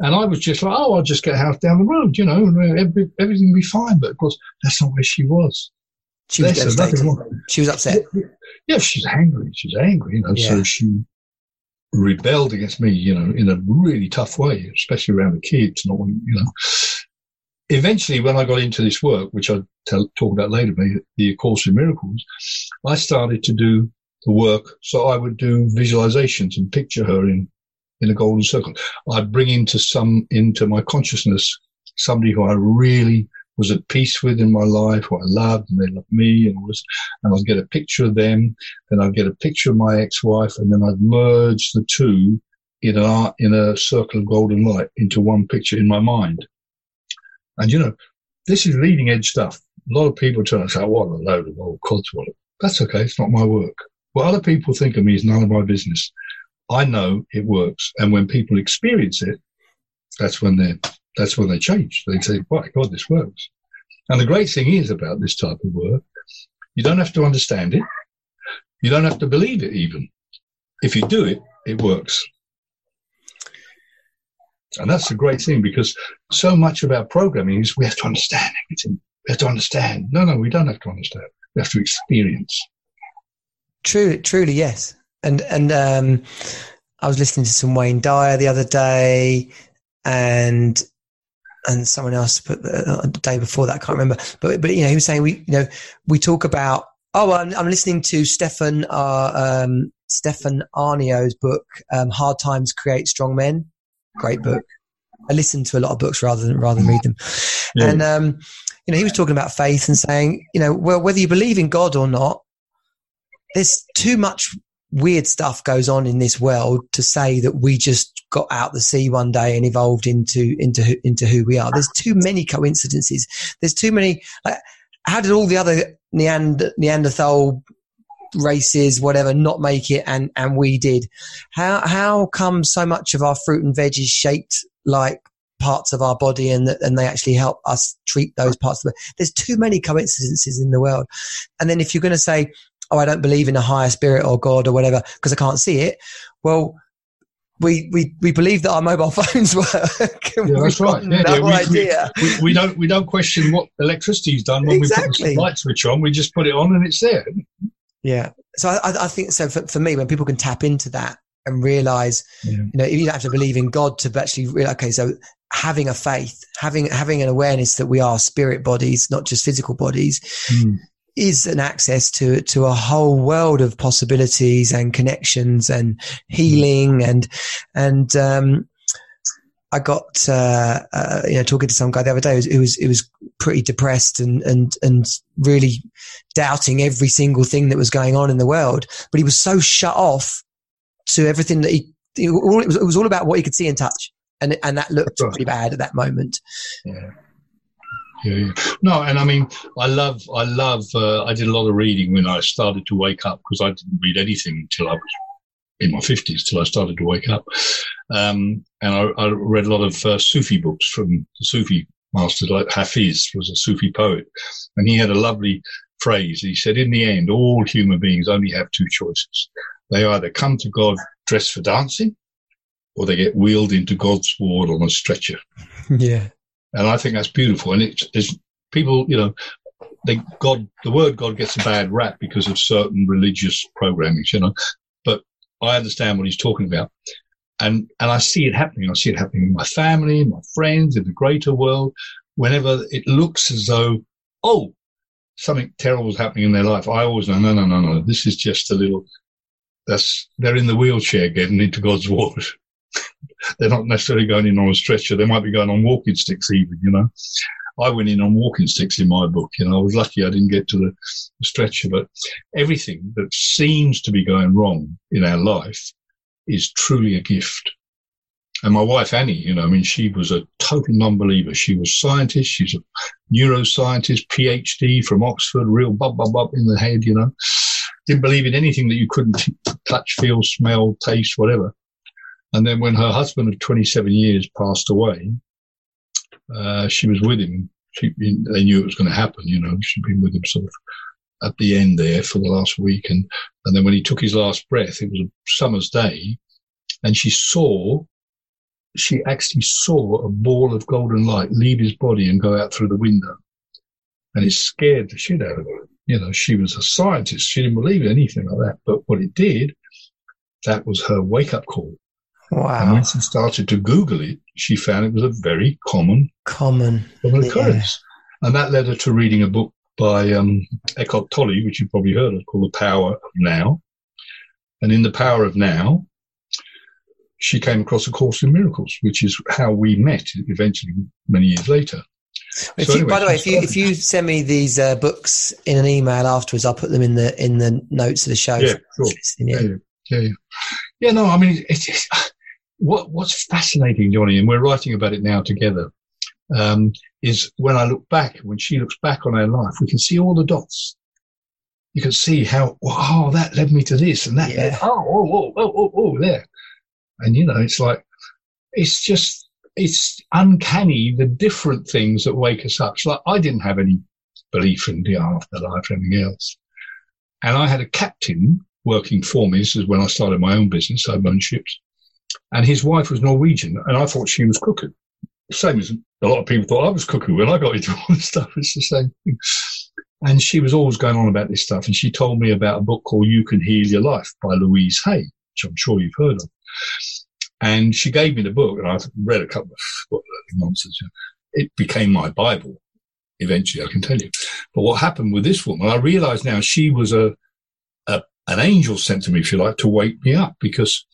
And I was just like, oh, I'll just get a house down the road, you know, uh, every, everything will be fine. But of course, that's not where she was. She was devastated. She was upset. Yeah, she's angry. She's angry, you know. Yeah. So she rebelled against me, you know, in a really tough way, especially around the kids. Not, you know. Eventually, when I got into this work, which I'll tell, talk about later, the Course in Miracles, I started to do the work. So I would do visualizations and picture her in in a golden circle. I'd bring into some into my consciousness somebody who I really was at peace with in my life, who I loved, and they loved me, and was, and I'd get a picture of them, then I'd get a picture of my ex-wife, and then I'd merge the two in a in a circle of golden light into one picture in my mind. And you know, this is leading edge stuff. A lot of people turn and say, oh, "What a load of old codswallop." That's okay. It's not my work. What other people think of me is none of my business. I know it works, and when people experience it, that's when they that's when they change. They say, "My God, this works." And the great thing is about this type of work, you don't have to understand it. You don't have to believe it even. If you do it, it works. And that's the great thing because so much about programming is we have to understand everything. We have to understand. No, no, we don't have to understand. We have to experience. True, truly, yes. And and um, I was listening to some Wayne Dyer the other day, and and someone else put the, uh, the, day before that. I can't remember, but but you know he was saying we you know we talk about. Oh, I'm, I'm listening to Stefan uh, um, Stefan Aarnio's book, um, "Hard Times Create Strong Men." Great book. I listen to a lot of books rather than rather than read them. Yeah. And um, you know, he was talking about faith and saying, you know, well, whether you believe in God or not, there's too much weird stuff goes on in this world to say that we just got out the sea one day and evolved into into into who we are. There's too many coincidences. There's too many. Like, how did all the other Neander, Neanderthal races, whatever, not make it, and and we did? How how come so much of our fruit and veg is shaped like parts of our body and that and they actually help us treat those parts of it. There's too many coincidences in the world. And then if you're going to say, oh, I don't believe in a higher spirit or God or whatever because I can't see it. Well, we, we, we believe that our mobile phones work. yeah, that's right. Yeah, no yeah, we, idea. We, we, don't we don't question what electricity's done when exactly. we put the light switch on. We just put it on and it's there. Yeah. So I, I think so. For, for me, when people can tap into that and realize, yeah. you know, you don't have to believe in God to actually realize. Okay, so having a faith, having having an awareness that we are spirit bodies, not just physical bodies, mm is an access to to a whole world of possibilities and connections and healing and and um, I got uh, uh, you know talking to some guy the other day who was who was pretty depressed and and and really doubting every single thing that was going on in the world, but he was so shut off to everything that he. It was, it was all about what he could see and touch, and and that looked pretty bad at that moment. Yeah yeah, yeah. No, and I mean, I love, I love. Uh, I did a lot of reading when I started to wake up because I didn't read anything until I was in my fifties till I started to wake up. Um, and I, I, read a lot of uh, Sufi books from the Sufi masters, like Hafiz was a Sufi poet, and he had a lovely phrase. He said, "In the end, all human beings only have two choices: they either come to God dressed for dancing, or they get wheeled into God's ward on a stretcher." Yeah. And I think that's beautiful. And it's, it's people, you know, they, God, the word God gets a bad rap because of certain religious programming, you know, but I understand what he's talking about. And, and I see it happening. I see it happening in my family, my friends, in the greater world. Whenever it looks as though, oh, something terrible is happening in their life, I always know, no, no, no, no. This is just a little, that's, they're in the wheelchair getting into God's ward. They're not necessarily going in on a stretcher. They might be going on walking sticks even, you know. I went in on walking sticks in my book. You know, I was lucky I didn't get to the, stretcher, but everything that seems to be going wrong in our life is truly a gift. and my wife Annie, you know, I mean, she was a total non-believer. She was a scientist. She's a neuroscientist, PhD from Oxford, real bub bub bub in the head, you know. Didn't believe in anything that you couldn't touch, feel, smell, taste, whatever. And then when her husband of 27 years passed away, uh, she was with him. She, they knew it was going to happen, you know. She'd been with him sort of at the end there for the last week. And, and then when he took his last breath, it was a summer's day and she saw she actually saw a ball of golden light leave his body and go out through the window. And it scared the shit out of her. You know, she was a scientist. She didn't believe anything like that. But what it did, that was her wake up call. Wow. And when she started to Google it, she found it was a very common, common, common occurrence. Yeah. And that led her to reading a book by um, Eckhart Tolle, which you've probably heard of, called The Power of Now. And in The Power of Now, she came across A Course in Miracles, which is how we met eventually many years later. So you, anyway, by the way, if you if you send me these uh, books in an email afterwards, I'll put them in the in the notes of the show. Yeah, sure. Yeah. yeah, yeah, yeah, yeah. No, I mean, it's, it's, what what's fascinating, Johnny, and we're writing about it now together. Um, is when I look back, when she looks back on her life, we can see all the dots. You can see how, oh, that led me to this and that. Yeah. Oh, oh, oh, oh, oh, oh, there. And, you know, it's like, it's just, it's uncanny the different things that wake us up. It's like I didn't have any belief in the afterlife or anything else. And I had a captain working for me. This is when I started my own business. I owned ships. And his wife was Norwegian and I thought she was cuckoo. Same as a lot of people thought I was cuckoo when I got into all this stuff. It's the same thing. And she was always going on about this stuff. And she told me about a book called You Can Heal Your Life by Louise Hay, which I'm sure you've heard of. And she gave me the book, and I read a couple of what, nonsense. It became my Bible eventually, I can tell you. But what happened with this woman, I realize now she was a, a an angel sent to me, if you like, to wake me up because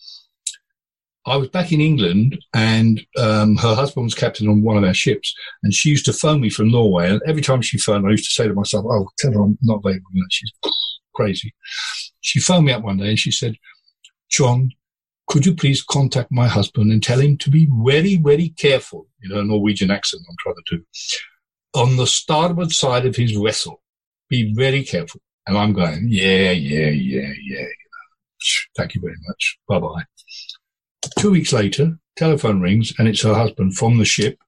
I was back in England and um, her husband was captain on one of our ships and she used to phone me from Norway. And every time she phoned, I used to say to myself, Oh, tell her I'm not available. She's crazy. She phoned me up one day and she said, John, could you please contact my husband and tell him to be very, very careful, you know, Norwegian accent I'm trying to do, on the starboard side of his vessel. Be very careful. And I'm going, yeah, yeah, yeah, yeah. Thank you very much. Bye bye. Two weeks later, telephone rings and it's her husband from the ship.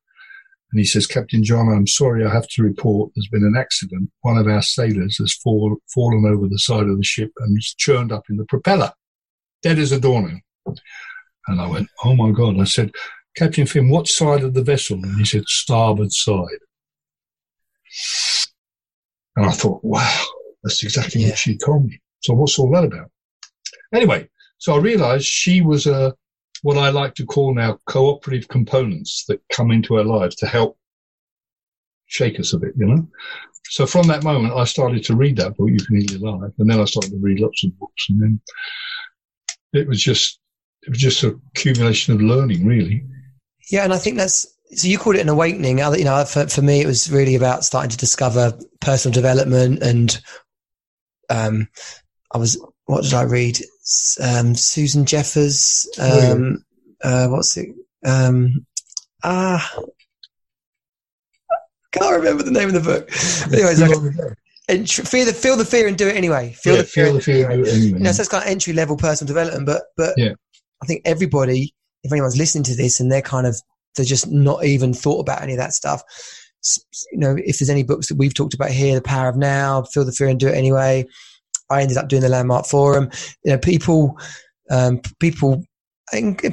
And he says, Captain John, I'm sorry, I have to report there's been an accident. One of our sailors has fall, fallen over the side of the ship and is churned up in the propeller. Dead as a doornail. And I went, oh my God. I said, Captain Finn, what side of the vessel? And he said, starboard side. And I thought, wow, that's exactly yeah. what she told me. So what's all that about? Anyway, so I realized she was a, what I like to call now cooperative components that come into our lives to help shake us a bit, you know? So from that moment, I started to read that book, You Can Heal Your Life. And then I started to read lots of books. And then it was just it was just a accumulation of learning, really. Yeah, and I think that's so you called it an awakening. You know, for for me, it was really about starting to discover personal development, and um, I was what did I read? Um, Susan Jeffers. Um, uh, what's it? Um, ah, can't remember the name of the book. Anyways, like, entry, fear the feel the fear and do it anyway. Feel yeah, the fear, feel the fear and do it anyway. You know, so it's kind of entry level personal development, but but yeah. I think everybody, if anyone's listening to this and they're kind of they're just not even thought about any of that stuff. You know, if there's any books that we've talked about here, The Power of Now, Feel the Fear and Do It Anyway. I ended up doing the Landmark Forum. You know, people, um, people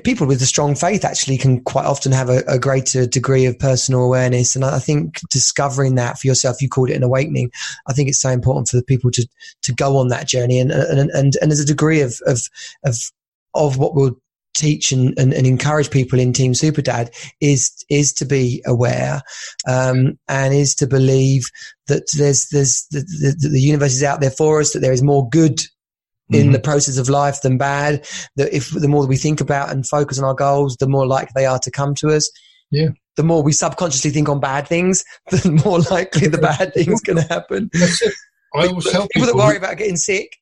people with a strong faith actually can quite often have a, a, greater degree of personal awareness. And I think discovering that for yourself, you called it an awakening. I think it's so important for the people to, to go on that journey. And, and, and, and there's a degree of, of, of, of what we'll teach and, and, and, encourage people in Team Superdad is, is to be aware, um, and is to believe that there's, there's, the, the, the universe is out there for us, that there is more good in mm-hmm. the process of life than bad. That if the more that we think about and focus on our goals, the more likely they are to come to us. Yeah. The more we subconsciously think on bad things, the more likely the bad things going to happen. I always tell people, that worry about getting sick.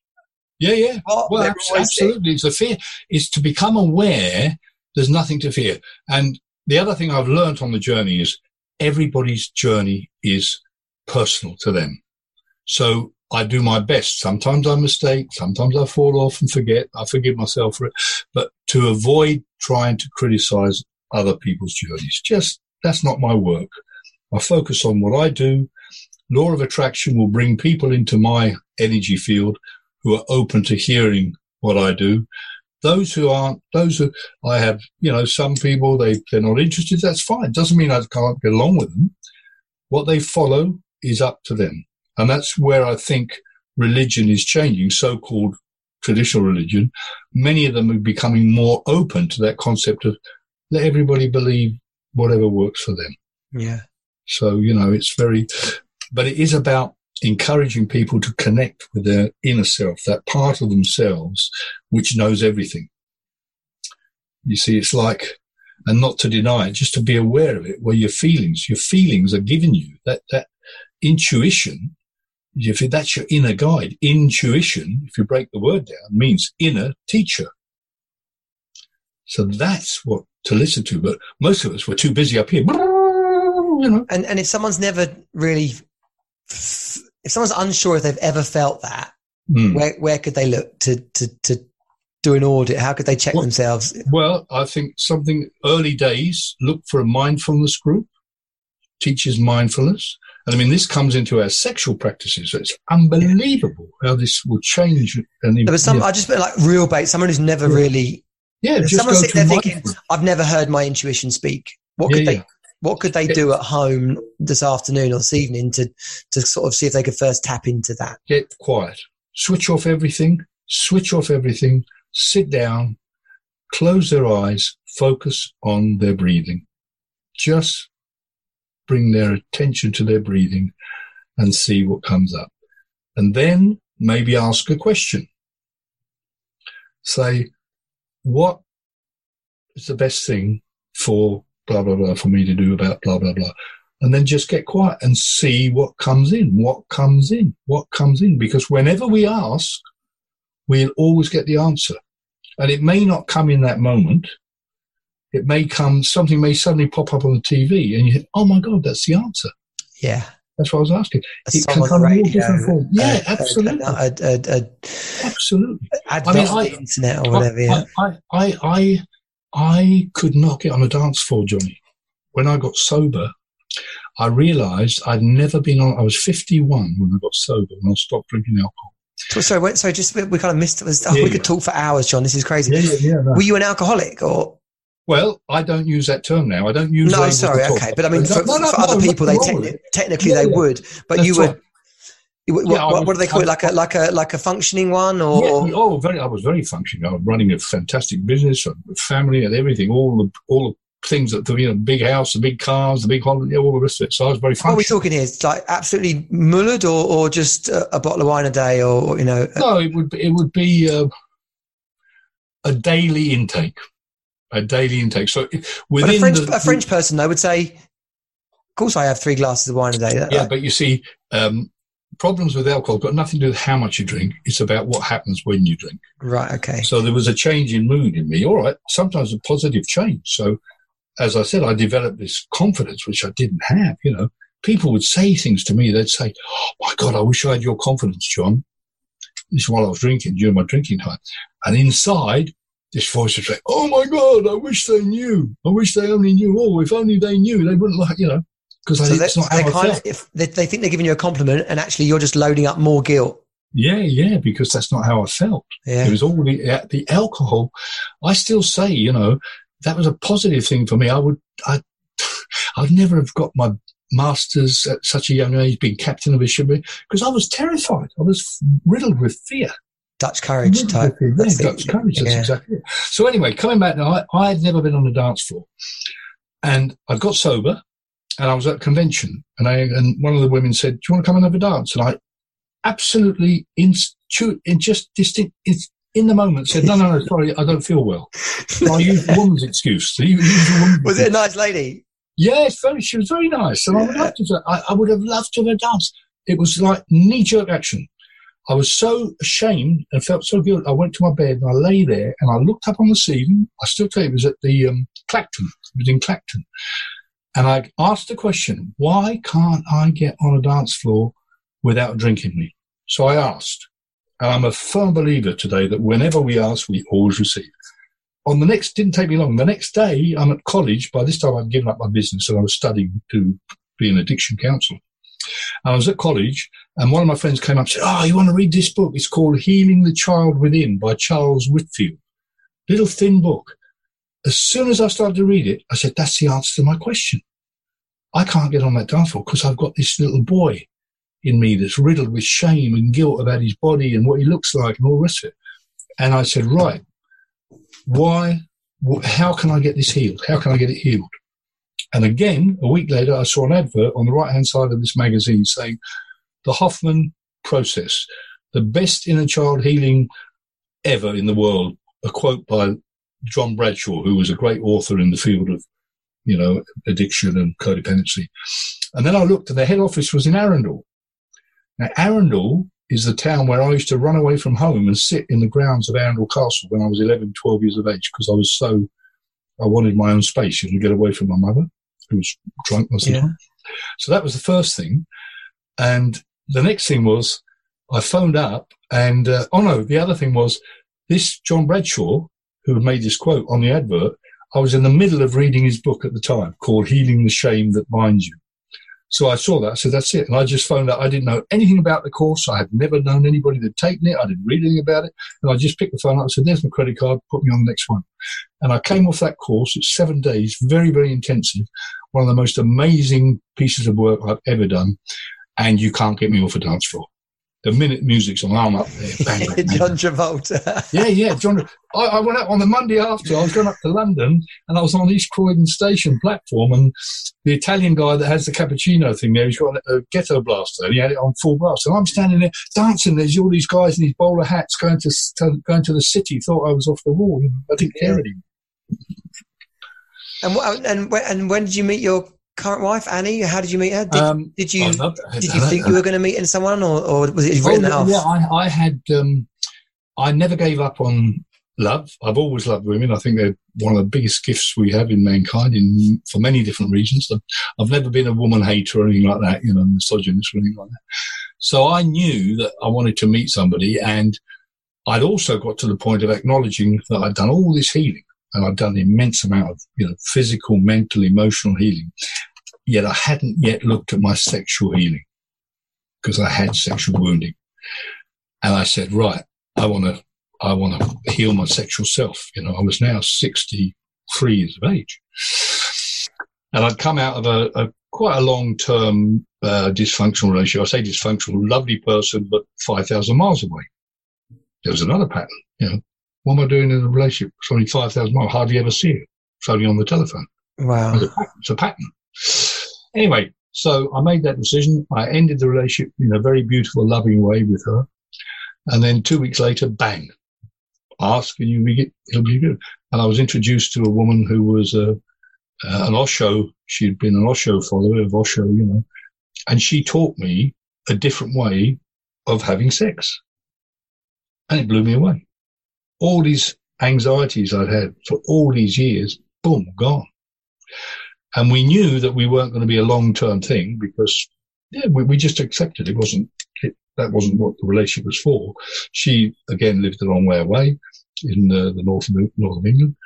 Yeah, yeah. Well, absolutely. It's a fear. It's to become aware there's nothing to fear. And the other thing I've learned on the journey is everybody's journey is personal to them. So I do my best. Sometimes I mistake. Sometimes I fall off and forget. I forgive myself for it. But to avoid trying to criticize other people's journeys, just that's not my work. I focus on what I do. Law of attraction will bring people into my energy field who are open to hearing what I do. Those who aren't, those who I have, you know, some people they they're not interested. That's fine. Doesn't mean I can't get along with them. What they follow is up to them. And that's where I think religion is changing, so-called traditional religion. Many of them are becoming more open to that concept of let everybody believe whatever works for them. Yeah. So, you know, it's very, but it is about encouraging people to connect with their inner self, that part of themselves which knows everything. You see, it's like, and not to deny it, just to be aware of it, where your feelings, your feelings are given you that, that intuition if that's your inner guide, intuition, if you break the word down, means inner teacher. So that's what to listen to. But most of us were too busy up here. You know. And and if someone's never really, if someone's unsure if they've ever felt that, mm. where where could they look to to to do an audit? How could they check well, themselves? Well, I think something early days. Look for a mindfulness group. Teaches mindfulness. And I mean, this comes into our sexual practices. It's unbelievable how this will change. And there was some, yeah. I just like real bait, someone who's never yeah. really. Yeah, just someone sitting there thinking, I've never heard my intuition speak. What yeah, could they? What could they do at home this afternoon or this evening to to sort of see if they could first tap into that? Get quiet. Switch off everything. Switch off everything. Sit down. Close their eyes. Focus on their breathing. Just bring their attention to their breathing and see what comes up. And then maybe ask a question. Say, what is the best thing for blah, blah, blah, for me to do about blah, blah, blah. And then just get quiet and see what comes in, what comes in, what comes in. Because whenever we ask, we'll always get the answer. And it may not come in that moment, it may come, something may suddenly pop up on the TV and you think, oh my God, that's the answer. Yeah. That's what I was asking. It can come in all different forms. Yeah, uh, absolutely. Uh, absolutely. I mean, I, the internet or whatever. Yeah. I, I, I, I could not get on a dance floor, Johnny. When I got sober, I realised I'd never been on. I was 51 when I got sober and I stopped drinking alcohol. So, sorry, sorry, just we kind of missed. Oh, yeah, we could talk for hours, John. This is crazy. Yeah, no. Were you an alcoholic or? Well, I don't use that term now. I don't use. No, sorry, okay, but I mean, for, no, no, for other people, they techni- technically they would, but That's you would. Right. What, yeah, what, what, do they call it? Like a like a like a functioning one, or yeah, oh, very. I was very functioning. I was running a fantastic business, a family, and everything. All the all the things that you know, big house, the big cars, the big holiday, all the rest of it. So I was very. Functional. What are we talking here? It's like absolutely mullered, or or just a, a, bottle of wine a day, or you know? No, it would be, it would be uh, a daily intake a daily intake. So within a French, the, a French person though would say, "Of course, I have three glasses of wine a day." Yeah, but you see, um, problems with alcohol got nothing to do with how much you drink. It's about what happens when you drink. Right. Okay. So there was a change in mood in me. All right. Sometimes a positive change. So as I said, I developed this confidence which I didn't have. You know, people would say things to me. They'd say, "Oh my God, I wish I had your confidence, John." This is while I was drinking during my drinking time, and inside this voice would say, "Oh my God, I wish they knew. I wish they only knew. Oh, if only they knew, they wouldn't like you know." Because so it's not how kind of, if they, they, think they're giving you a compliment, and actually you're just loading up more guilt. Yeah, yeah, because that's not how I felt. Yeah. It was all the, uh, the alcohol. I still say, you know, that was a positive thing for me. I would, I, I'd never have got my masters at such a young age, being captain of a ship, because I was terrified. I was riddled with fear. Dutch courage type. Yeah, Dutch courage. That's yeah. exactly it. So anyway, coming back now, I, I had never been on a dance floor, and I got sober, and I was at a convention, and I and one of the women said, "Do you want to come and have a dance?" And I absolutely in, in just distinct in the moment said, "No, no, no, sorry, I don't feel well." So I used a woman's excuse. So was it a nice lady? Yes, very. She was very nice, and yeah. I would love to. I, I would have loved to have danced. It was like knee jerk action. I was so ashamed and felt so guilty. I went to my bed and I lay there and I looked up on the ceiling. I still tell you, it was at the um, Clacton. It was in Clacton. And I asked the question, why can't I get on a dance floor without drinking me? So I asked. And I'm a firm believer today that whenever we ask, we always receive. On the next, didn't take me long. The next day, I'm at college. By this time, I'd given up my business and I was studying to be an addiction counselor. And I was at college and one of my friends came up and said, Oh, you want to read this book? It's called Healing the Child Within by Charles Whitfield. Little thin book. As soon as I started to read it, I said, That's the answer to my question. I can't get on that dance floor because I've got this little boy in me that's riddled with shame and guilt about his body and what he looks like and all the rest of it. And I said, Right, why? How can I get this healed? How can I get it healed? And again, a week later, I saw an advert on the right hand side of this magazine saying the Hoffman process, the best inner child healing ever in the world. A quote by John Bradshaw, who was a great author in the field of, you know, addiction and codependency. And then I looked and the head office was in Arundel. Now, Arundel is the town where I used to run away from home and sit in the grounds of Arundel Castle when I was 11, 12 years of age because I was so, I wanted my own space and to get away from my mother who was drunk most of the time. So that was the first thing. And the next thing was I phoned up and, uh, oh no, the other thing was this John Bradshaw, who had made this quote on the advert, I was in the middle of reading his book at the time called Healing the Shame That Binds You. So I saw that. Said, that's it. And I just phoned up. I didn't know anything about the course. I had never known anybody that had taken it. I didn't read anything about it. And I just picked the phone up and said, there's my credit card. Put me on the next one. And I came off that course. It's seven days, very, very intensive. One of the most amazing pieces of work I've ever done. And you can't get me off a dance floor the minute music's on, I'm up there. Bang, bang, bang. John Travolta. yeah, yeah, John. I, I, went up on the Monday after. I was going up to London, and I was on East Croydon station platform, and the Italian guy that has the cappuccino thing there, he's got a, a ghetto blaster, and he had it on full blast. And I'm standing there dancing. There's all these guys in these bowler hats going to, to going to the city. Thought I was off the wall. I didn't care anymore. And what, and and when did you meet your current wife, Annie? How did you meet her? Did, um, did you did you think you were going to meet in someone, or, or was it written oh, Yeah, I, I had. Um, I never gave up on love. I've always loved women. I think they're one of the biggest gifts we have in mankind, in for many different reasons. I've never been a woman hater or anything like that, you know, misogynist or anything like that. So I knew that I wanted to meet somebody, and I'd also got to the point of acknowledging that I'd done all this healing and I've done an immense amount of you know physical, mental, emotional healing. Yet I hadn't yet looked at my sexual healing because I had sexual wounding, and I said, right, I want to, I want to heal my sexual self. You know, I was now sixty-three years of age, and I'd come out of a, a quite a long-term uh, dysfunctional relationship. I say dysfunctional, lovely person, but five thousand miles away. There was another pattern, you know what am I doing in a relationship? It's only 5,000 miles. Hardly ever see it. It's only on the telephone. Wow. It's a, pattern. It's a pattern. Anyway, so I made that decision. I ended the relationship in a very beautiful, loving way with her. And then two weeks later, bang, ask and you get, it'll be good. And I was introduced to a woman who was a, uh, an Osho. She'd been an Osho follower of Osho, you know, and she taught me a different way of having sex. And it blew me away all these anxieties I'd had for all these years, boom, gone. And we knew that we weren't going to be a long term thing because, yeah, we, we just accepted it wasn't, it, that wasn't what the relationship was for. She, again, lived a long way away in uh, the north of, north of England.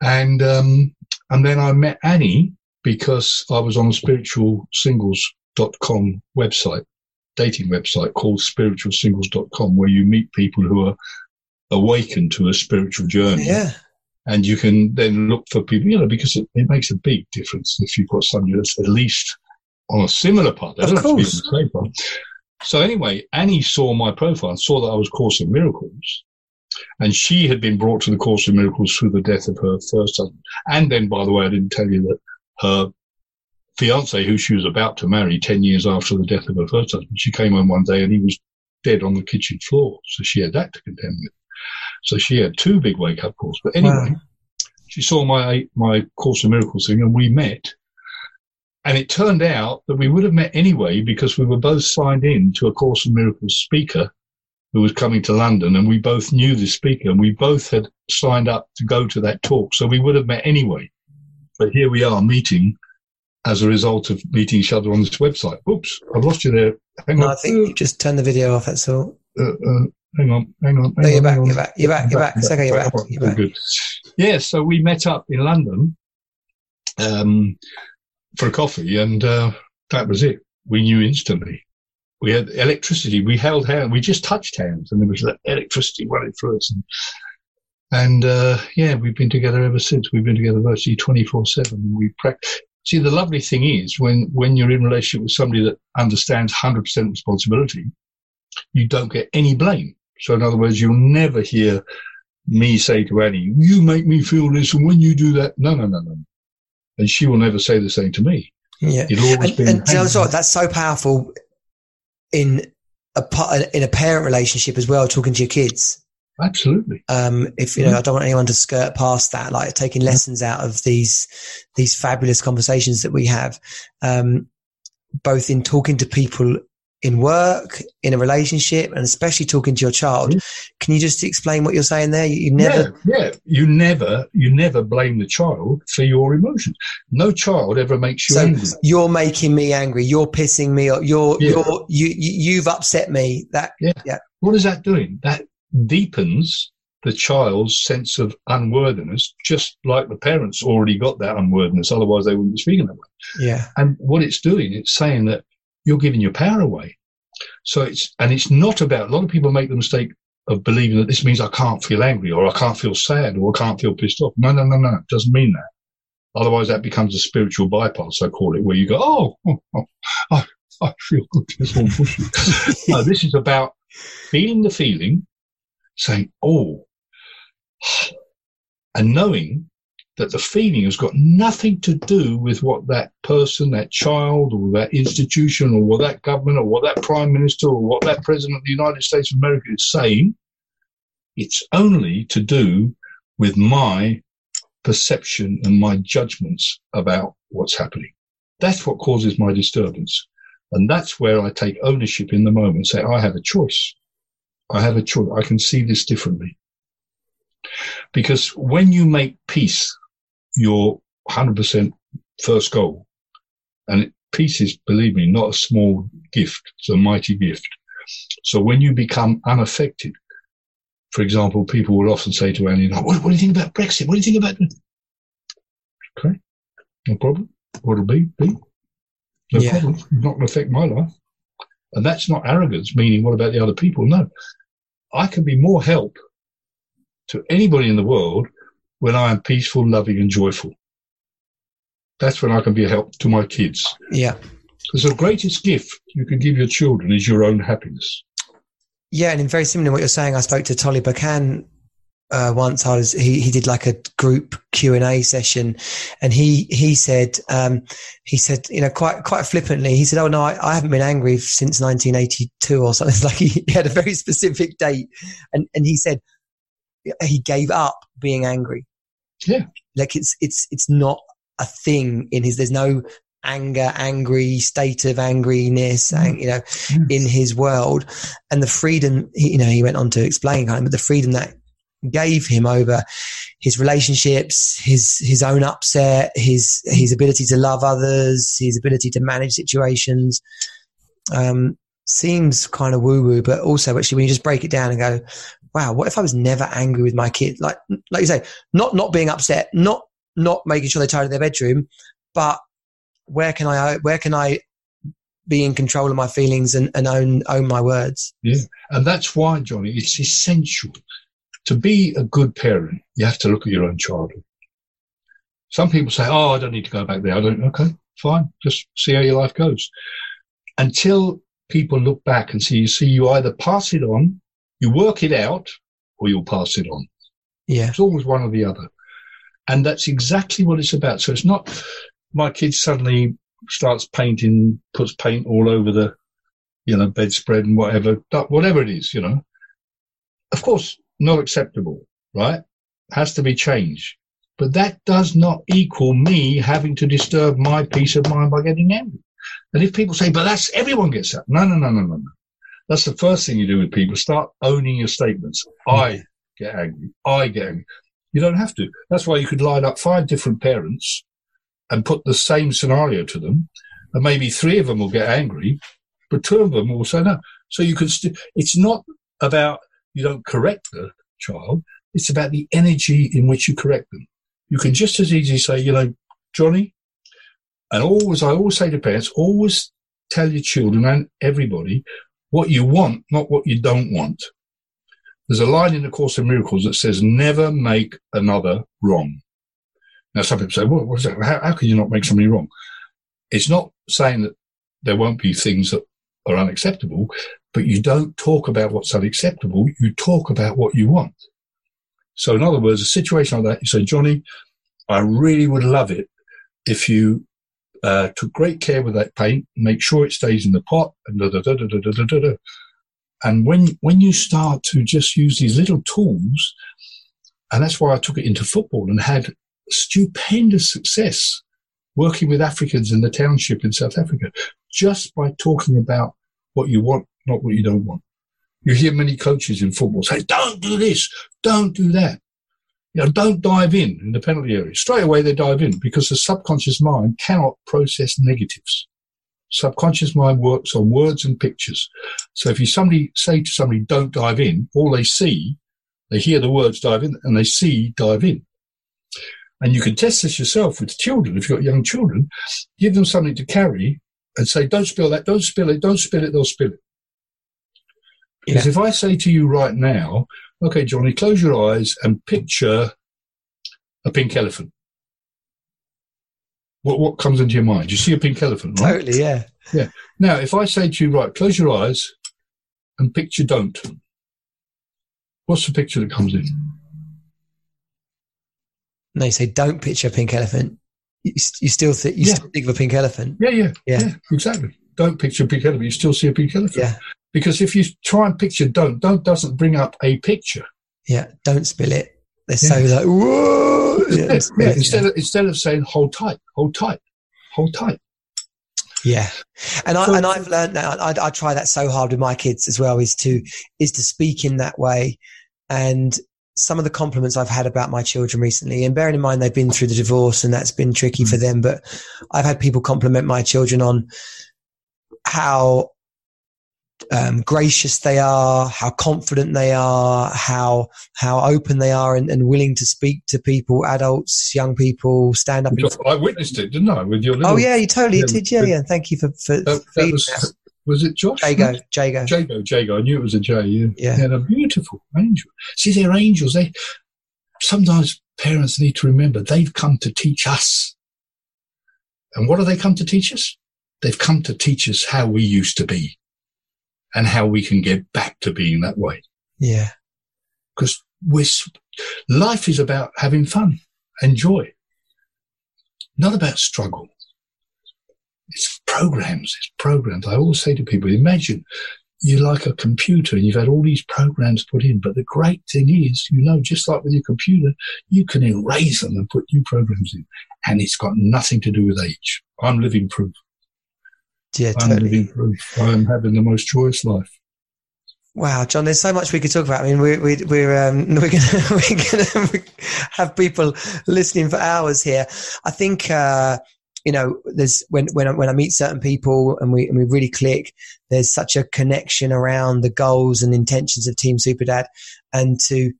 And, um, and then I met Annie because I was on a spiritualsingles.com website, dating website called spiritualsingles.com, where you meet people who are awaken to a spiritual journey. Yeah. And you can then look for people, you know, because it, it makes a big difference if you've got somebody that's at least on a similar path. Of course. So anyway, Annie saw my profile and saw that I was Course in Miracles. And she had been brought to the Course in Miracles through the death of her first husband. And then, by the way, I didn't tell you that her fiance, who she was about to marry 10 years after the death of her first husband, she came home one day and he was dead on the kitchen floor. So she had that to contend with. So she had two big wake up calls. But anyway, wow. she saw my my Course in Miracles thing, and we met. And it turned out that we would have met anyway because we were both signed in to a Course in Miracles speaker who was coming to London and we both knew the speaker and we both had signed up to go to that talk. So we would have met anyway. But here we are meeting as a result of meeting each other on this website. Oops, I've lost you there. Hang No, on. I think you just turned the video off. That's all. Uh, uh, hang on, hang on. No, you're on, back. You're back. You're back. You're back. It's okay. You're back. You're back. good. Yeah, so we met up in London um, for a coffee, and uh, that was it. We knew instantly. We had electricity. We held hands. We just touched hands, and there was that electricity running through us. And, and uh, yeah, we've been together ever since. We've been together virtually twenty four seven. We practice. See, the lovely thing is when when you're in a relationship with somebody that understands hundred percent responsibility, you don't get any blame. So, in other words, you'll never hear me say to Annie, "You make me feel this," and when you do that, no, no, no, no. And she will never say the same to me. Yeah. It'll always And, be. and you know what? That's so powerful in a in a parent relationship as well. Talking to your kids. Absolutely. Um, if you know, I don't want anyone to skirt past that. Like taking lessons out of these these fabulous conversations that we have, um, both in talking to people in work, in a relationship, and especially talking to your child. Mm-hmm. Can you just explain what you're saying there? You, never. Yeah, yeah. You never, you never blame the child for your emotions. No child ever makes you So angry. you're making me angry. You're pissing me off. You're, Yeah. you're, you, you, you've upset me. That, yeah. yeah. What is that doing? That deepens the child's sense of unworthiness, just like the parents already got that unworthiness. Otherwise, they wouldn't be speaking that way. yeah, And what it's doing, it's saying that you're giving your power away. So it's, and it's not about, a lot of people make the mistake of believing that this means I can't feel angry or I can't feel sad or I can't feel pissed off. No, no, no, no. It doesn't mean that. Otherwise that becomes a spiritual bypass, I call it, where you go, oh, oh, oh I, I feel good. It's all bullshit. no, this is about feeling the feeling, saying, oh, and knowing that the feeling has got nothing to do with what that person, that child, or that institution, or what that government, or what that prime minister, or what that president of the United States of America is saying. It's only to do with my perception and my judgments about what's happening. That's what causes my disturbance. And that's where I take ownership in the moment say, I have a choice. I have a choice. I can see this differently. Because when you make peace your 100% first goal, and it, peace is, believe me, not a small gift, it's a mighty gift. So when you become unaffected, for example, people will often say to Annie, what, what do you think about Brexit? What do you think about Okay, no problem. What'll be, be. No Yeah. problem. It's not going to affect my life. And that's not arrogance, meaning what about the other people? No. I can be more help to anybody in the world when I am peaceful, loving, and joyful. That's when I can be a help to my kids. yeah, Because the greatest gift you can give your children is your own happiness. yeah. And in very similar to what you're saying, I spoke to Tolly Burkan uh, once. I was he he did like a group Q and A session, and he he said um, he said you know quite quite flippantly he said oh no I, I haven't been angry since 1982 or something like he, he had a very specific date, and and he said he gave up being angry. Yeah. like it's it's it's not a thing in his. There's no anger, angry state of angriness, ang, you know, in his world, and the freedom. You know, he went on to explain kind of, but the freedom that gave him over his relationships, his his own upset, his his ability to love others, his ability to manage situations. Um, seems kind of woo woo, but also actually when you just break it down and go, wow, what if I was never angry with my kid? Like like you say, not not being upset, not not making sure they're tired tidy their bedroom, but where can I where can I be in control of my feelings and, and own own my words? Yeah. And that's why, Johnny, it's essential to be a good parent. You have to look at your own childhood. Some people say, "Oh, I don't need to go back there." I don't. Okay, fine. Just see how your life goes. Until people look back and see, you see, you either pass it on, you work it out, or you'll pass it on. Yeah, It's always one or the other. And that's exactly what it's about. So it's not my kid suddenly starts painting, puts paint all over the, you know, bedspread and whatever, whatever it is, you know. Of course, not acceptable, right? Has to be changed. But that does not equal me having to disturb my peace of mind by getting angry. And if people say, but that's everyone gets that. No, no, no, no, no, no. That's the first thing you do with people. Start owning your statements. Hmm. I get angry. I get angry. You don't have to. That's why you could line up five different parents and put the same scenario to them. And maybe three of them will get angry, but two of them will say no. So you can still, it's not about you don't correct the child. It's about the energy in which you correct them. You can just as easily say, you know, Johnny, and always, I always say to parents, always tell your children and everybody what you want, not what you don't want. There's a line in the Course of Miracles that says, never make another wrong. Now, some people say, well, what is that? How, how can you not make somebody wrong? It's not saying that there won't be things that are unacceptable, but you don't talk about what's unacceptable. You talk about what you want. So in other words, a situation like that, you say, Johnny, I really would love it if you uh, took great care with that paint, make sure it stays in the pot, and da da da da da da da da. And when when you start to just use these little tools, and that's why I took it into football and had stupendous success working with Africans in the township in South Africa, just by talking about what you want, not what you don't want. You hear many coaches in football say, "Don't do this, don't do that." You know, don't dive in in the penalty area. Straight away they dive in because the subconscious mind cannot process negatives. Subconscious mind works on words and pictures. So if you somebody say to somebody, don't dive in, all they see, they hear the words dive in and they see dive in. And you can test this yourself with children. If you've got young children, give them something to carry and say, don't spill that, don't spill it, don't spill it, they'll spill it. Because yeah. if I say to you right now, okay, Johnny, close your eyes and picture a pink elephant. What, what comes into your mind? You see a pink elephant, right? Totally, yeah. Yeah. Now, if I say to you, right, close your eyes and picture don't, what's the picture that comes in? No, you say don't picture a pink elephant. You, you still think you yeah. still think of a pink elephant. Yeah, yeah, yeah, yeah, exactly. Don't picture a pink elephant. You still see a pink elephant. Yeah. Because if you try and picture don't, don't doesn't bring up a picture. Yeah, don't spill it. They're yeah. so like, whoa. Yeah, yeah, instead, of, instead of saying hold tight, hold tight, hold tight. Yeah, and I and I've learned that I, I try that so hard with my kids as well is to is to speak in that way, and some of the compliments I've had about my children recently, and bearing in mind they've been through the divorce and that's been tricky mm. for them, but I've had people compliment my children on how um, gracious they are, how confident they are, how how open they are, and, and, willing to speak to people, adults, young people, stand up. I witnessed it, didn't I? With your little, oh yeah, you totally yeah, did. Yeah, yeah. Thank you for for. That, that was, was it Josh? Jago, Jago, Jago, Jago. I knew it was a J. Yeah, yeah. They're a beautiful angel. See, they're angels. They sometimes parents need to remember they've come to teach us. And what have they come to teach us? They've come to teach us how we used to be and how we can get back to being that way. Yeah. Because we're, life is about having fun and joy, not about struggle. It's programs. It's programs. I always say to people, imagine you're like a computer and you've had all these programs put in. But the great thing is, you know, just like with your computer, you can erase them and put new programs in. And it's got nothing to do with age. I'm living proof. Yeah, I'm totally. I'm having the most joyous life. Wow, John, there's so much we could talk about. I mean, we're we're we're, um, we're gonna we're gonna have people listening for hours here. I think uh, you know, there's when when I, when I meet certain people and we and we really click. There's such a connection around the goals and intentions of Team Superdad, and to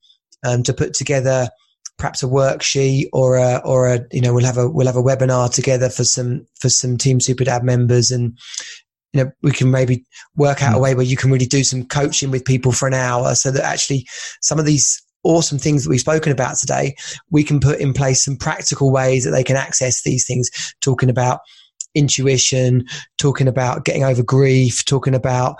um, to put together perhaps a worksheet or a or a you know we'll have a we'll have a webinar together for some for some team super dad members and you know we can maybe work out a mm. way where you can really do some coaching with people for an hour so that actually some of these awesome things that we've spoken about today we can put in place some practical ways that they can access these things talking about intuition talking about getting over grief talking about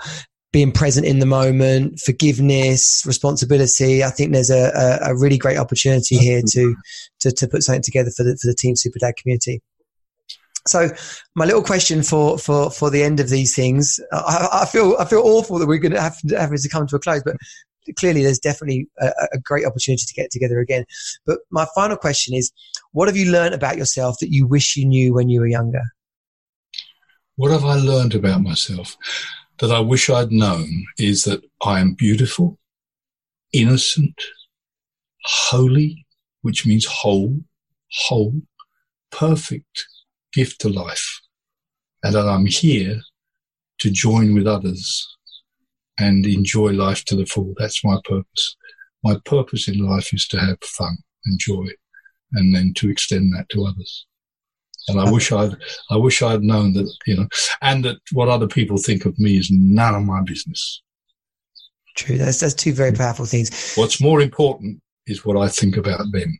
being present in the moment, forgiveness, responsibility. I think there's a, a, a really great opportunity here to, to, to put something together for the, for the Team Super Dad community. So my little question for, for, for the end of these things, I, I feel, I feel awful that we're going to have to, have to come to a close, but clearly there's definitely a, a, great opportunity to get together again. But my final question is, what have you learned about yourself that you wish you knew when you were younger? What have I learned about myself that I wish I'd known is that I am beautiful, innocent, holy, which means whole, whole, perfect gift to life. And that I'm here to join with others and enjoy life to the full. That's my purpose. My purpose in life is to have fun and joy and then to extend that to others. And I wish I'd, I wish I'd known that, you know, and that what other people think of me is none of my business. True. That's, that's two very powerful things. What's more important is what I think about them.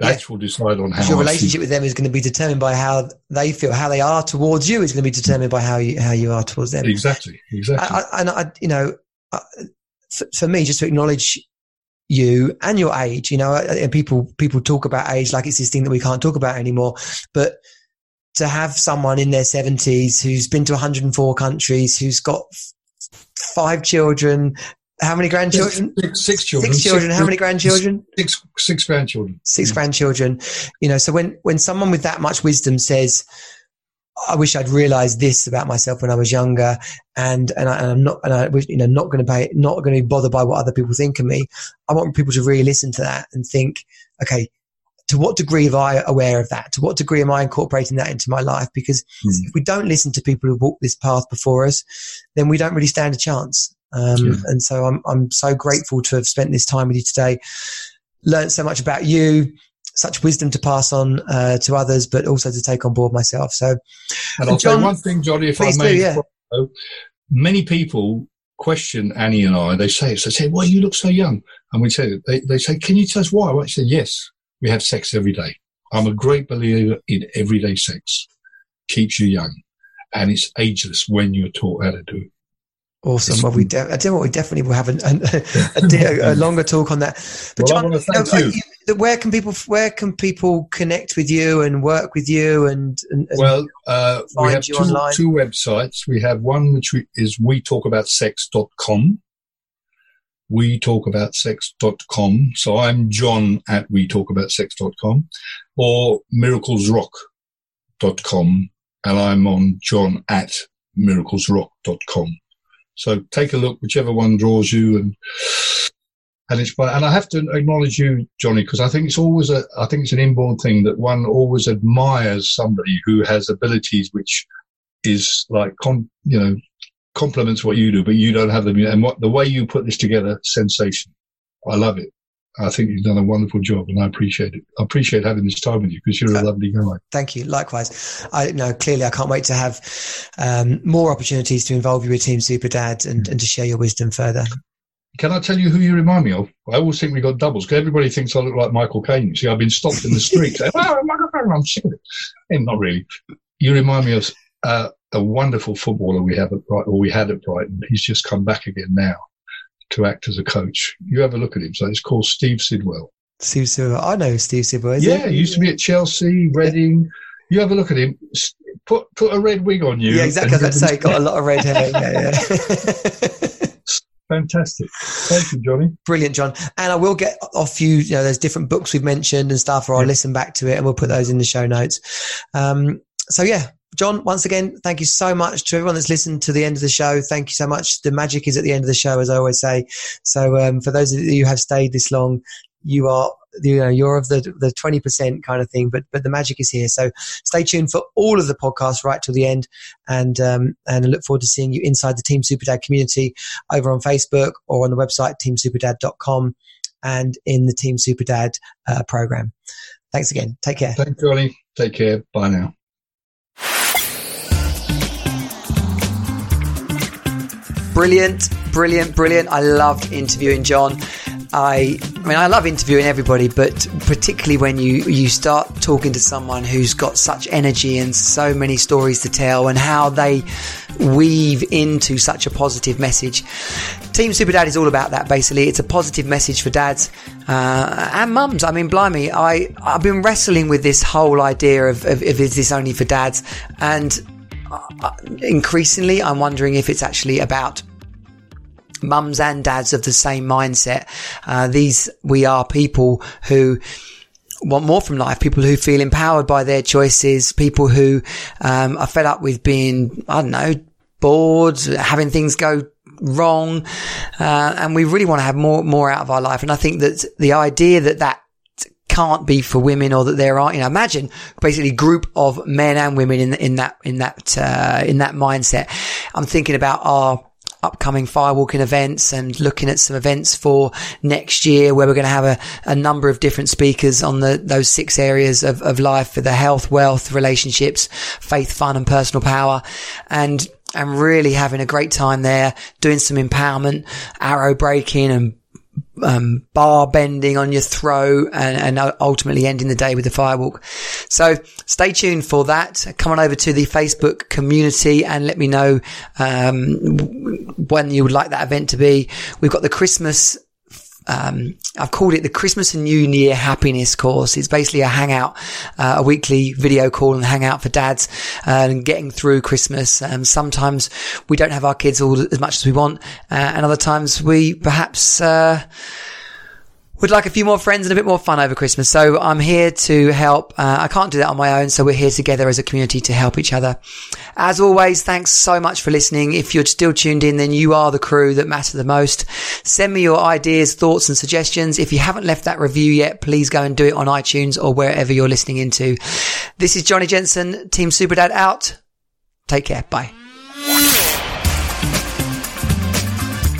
That yeah. will decide on how your relationship with them is going to be determined by how they feel, how they are towards you is going to be determined by how you how you are towards them. Exactly, exactly. I, I, and I, you know, for, for, me, just to acknowledge you and your age, you know, and people people talk about age like it's this thing that we can't talk about anymore, but to have someone in their 70s who's been to 104 countries, who's got five children, how many grandchildren? Six, six children. Six children. Six, How many grandchildren? Six six grandchildren. Six yeah. grandchildren. You know, so when when someone with that much wisdom says, "I wish I'd realised this about myself when I was younger," and and, I, am not and I was you know not going to pay not going to be bothered by what other people think of me. I want people to really listen to that and think, okay. To what degree am I aware of that? To what degree am I incorporating that into my life? Because mm. if we don't listen to people who walk this path before us, then we don't really stand a chance. Um, yeah. And so I'm, I'm so grateful to have spent this time with you today, learned so much about you, such wisdom to pass on uh, to others, but also to take on board myself. So, and I'll John, say one thing, Johnny, if I may. Do, yeah. Many people question Annie and I. They say They say, "Why you look so young?" And we say, "They, they say, can you tell us why?" I say, "Yes, we have sex every day. I'm a great believer in everyday sex. Keeps you young, and it's ageless when you're taught how to do it." Awesome. Well, we de- I do what we definitely will have a, a, a, a longer talk on that. But well, John, you know, you, where can people where can people connect with you and work with you and, and, and well, uh, we have two, two, websites. We have one which we, is we talk about sex.com. We talk about sex.com. So I'm John at we talk about sex.com or miraclesrock.com and I'm on John at miraclesrock.com. So take a look, whichever one draws you, and and it's and I have to acknowledge you, Johnny, because I think it's always a I think it's an inborn thing that one always admires somebody who has abilities which is like con, you know complements what you do, but you don't have them. And what the way you put this together, sensation. I love it. I think you've done a wonderful job, and I appreciate it. I appreciate having this time with you because you're a lovely guy. Thank you. Likewise, I know clearly I can't wait to have um, more opportunities to involve you with Team Super Dad and, and to share your wisdom further. Can I tell you who you remind me of? I always think we got doubles because everybody thinks I look like Michael Caine. You see, I've been stopped in the street. saying, oh, I'm sick of it. And not really. You remind me of uh, a wonderful footballer we have at Brighton, or we had at Brighton. He's just come back again now to act as a coach. You have a look at him. So it's called Steve Sidwell. Steve Sidwell. I know Steve Sidwell. yeah, he used to be at Chelsea, Reading. Yeah. You have a look at him. Put put a red wig on you. Yeah, exactly. I was say, got a lot of red hair. Yeah, yeah. Fantastic. Thank you, Johnny. Brilliant, John. And I will get off you, you know, there's different books we've mentioned and stuff, or I'll yeah. listen back to it and we'll put those in the show notes. Um, so yeah, John, once again, thank you so much to everyone that's listened to the end of the show. Thank you so much. The magic is at the end of the show, as I always say. So, um, for those of you who have stayed this long, you are, you know, you're of the, the 20% kind of thing, but, but the magic is here. So stay tuned for all of the podcasts right till the end. And, um, and I look forward to seeing you inside the Team Superdad community over on Facebook or on the website, teamsuperdad.com and in the Team Superdad uh, program. Thanks again. Take care. Thanks, Johnny. Take care. Bye now. Brilliant, brilliant, brilliant. I loved interviewing John. I, I mean, I love interviewing everybody, but particularly when you, you start talking to someone who's got such energy and so many stories to tell and how they weave into such a positive message. Team Super Dad is all about that, basically. It's a positive message for dads uh, and mums. I mean, blimey, I, I've been wrestling with this whole idea of, of, of is this only for dads? And increasingly, I'm wondering if it's actually about mums and dads of the same mindset. Uh, these, we are people who, want more from life, people who feel empowered by their choices, people who um, are fed up with being, I don't know, bored, having things go wrong, uh, and we really want to have more more out of our life. And I think that the idea that that can't be for women or that there are, you know, imagine basically group of men and women in, in that, in that, uh, in that mindset. I'm thinking about our upcoming firewalking events and looking at some events for next year where we're going to have a, a number of different speakers on the, those six areas of, of life for the health, wealth, relationships, faith, fun and personal power. And, and really having a great time there, doing some empowerment, arrow breaking and um, bar bending on your throw and, and, ultimately ending the day with the firewalk. So stay tuned for that. Come on over to the Facebook community and let me know um, when you would like that event to be. We've got the Christmas um, I've called it the Christmas and New Year Happiness Course. It's basically a hangout, uh, a weekly video call and hangout for dads uh, and getting through Christmas. Um, sometimes we don't have our kids all as much as we want, uh, and other times we perhaps uh, would like a few more friends and a bit more fun over Christmas. So I'm here to help. Uh, I can't do that on my own. So we're here together as a community to help each other. As always, thanks so much for listening. If you're still tuned in, then you are the crew that matter the most. Send me your ideas, thoughts and suggestions. If you haven't left that review yet, please go and do it on iTunes or wherever you're listening into. This is Johnny Jensen, Team Superdad out. Take care. Bye.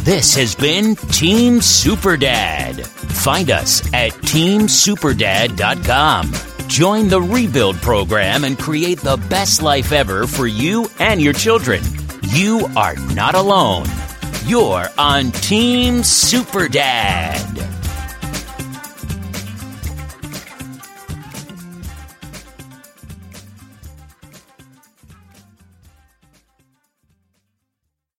This has been Team Superdad. Find us at teamsuperdad.com. Join the Rebuild program and create the best life ever for you and your children. You are not alone. You're on Team Superdad.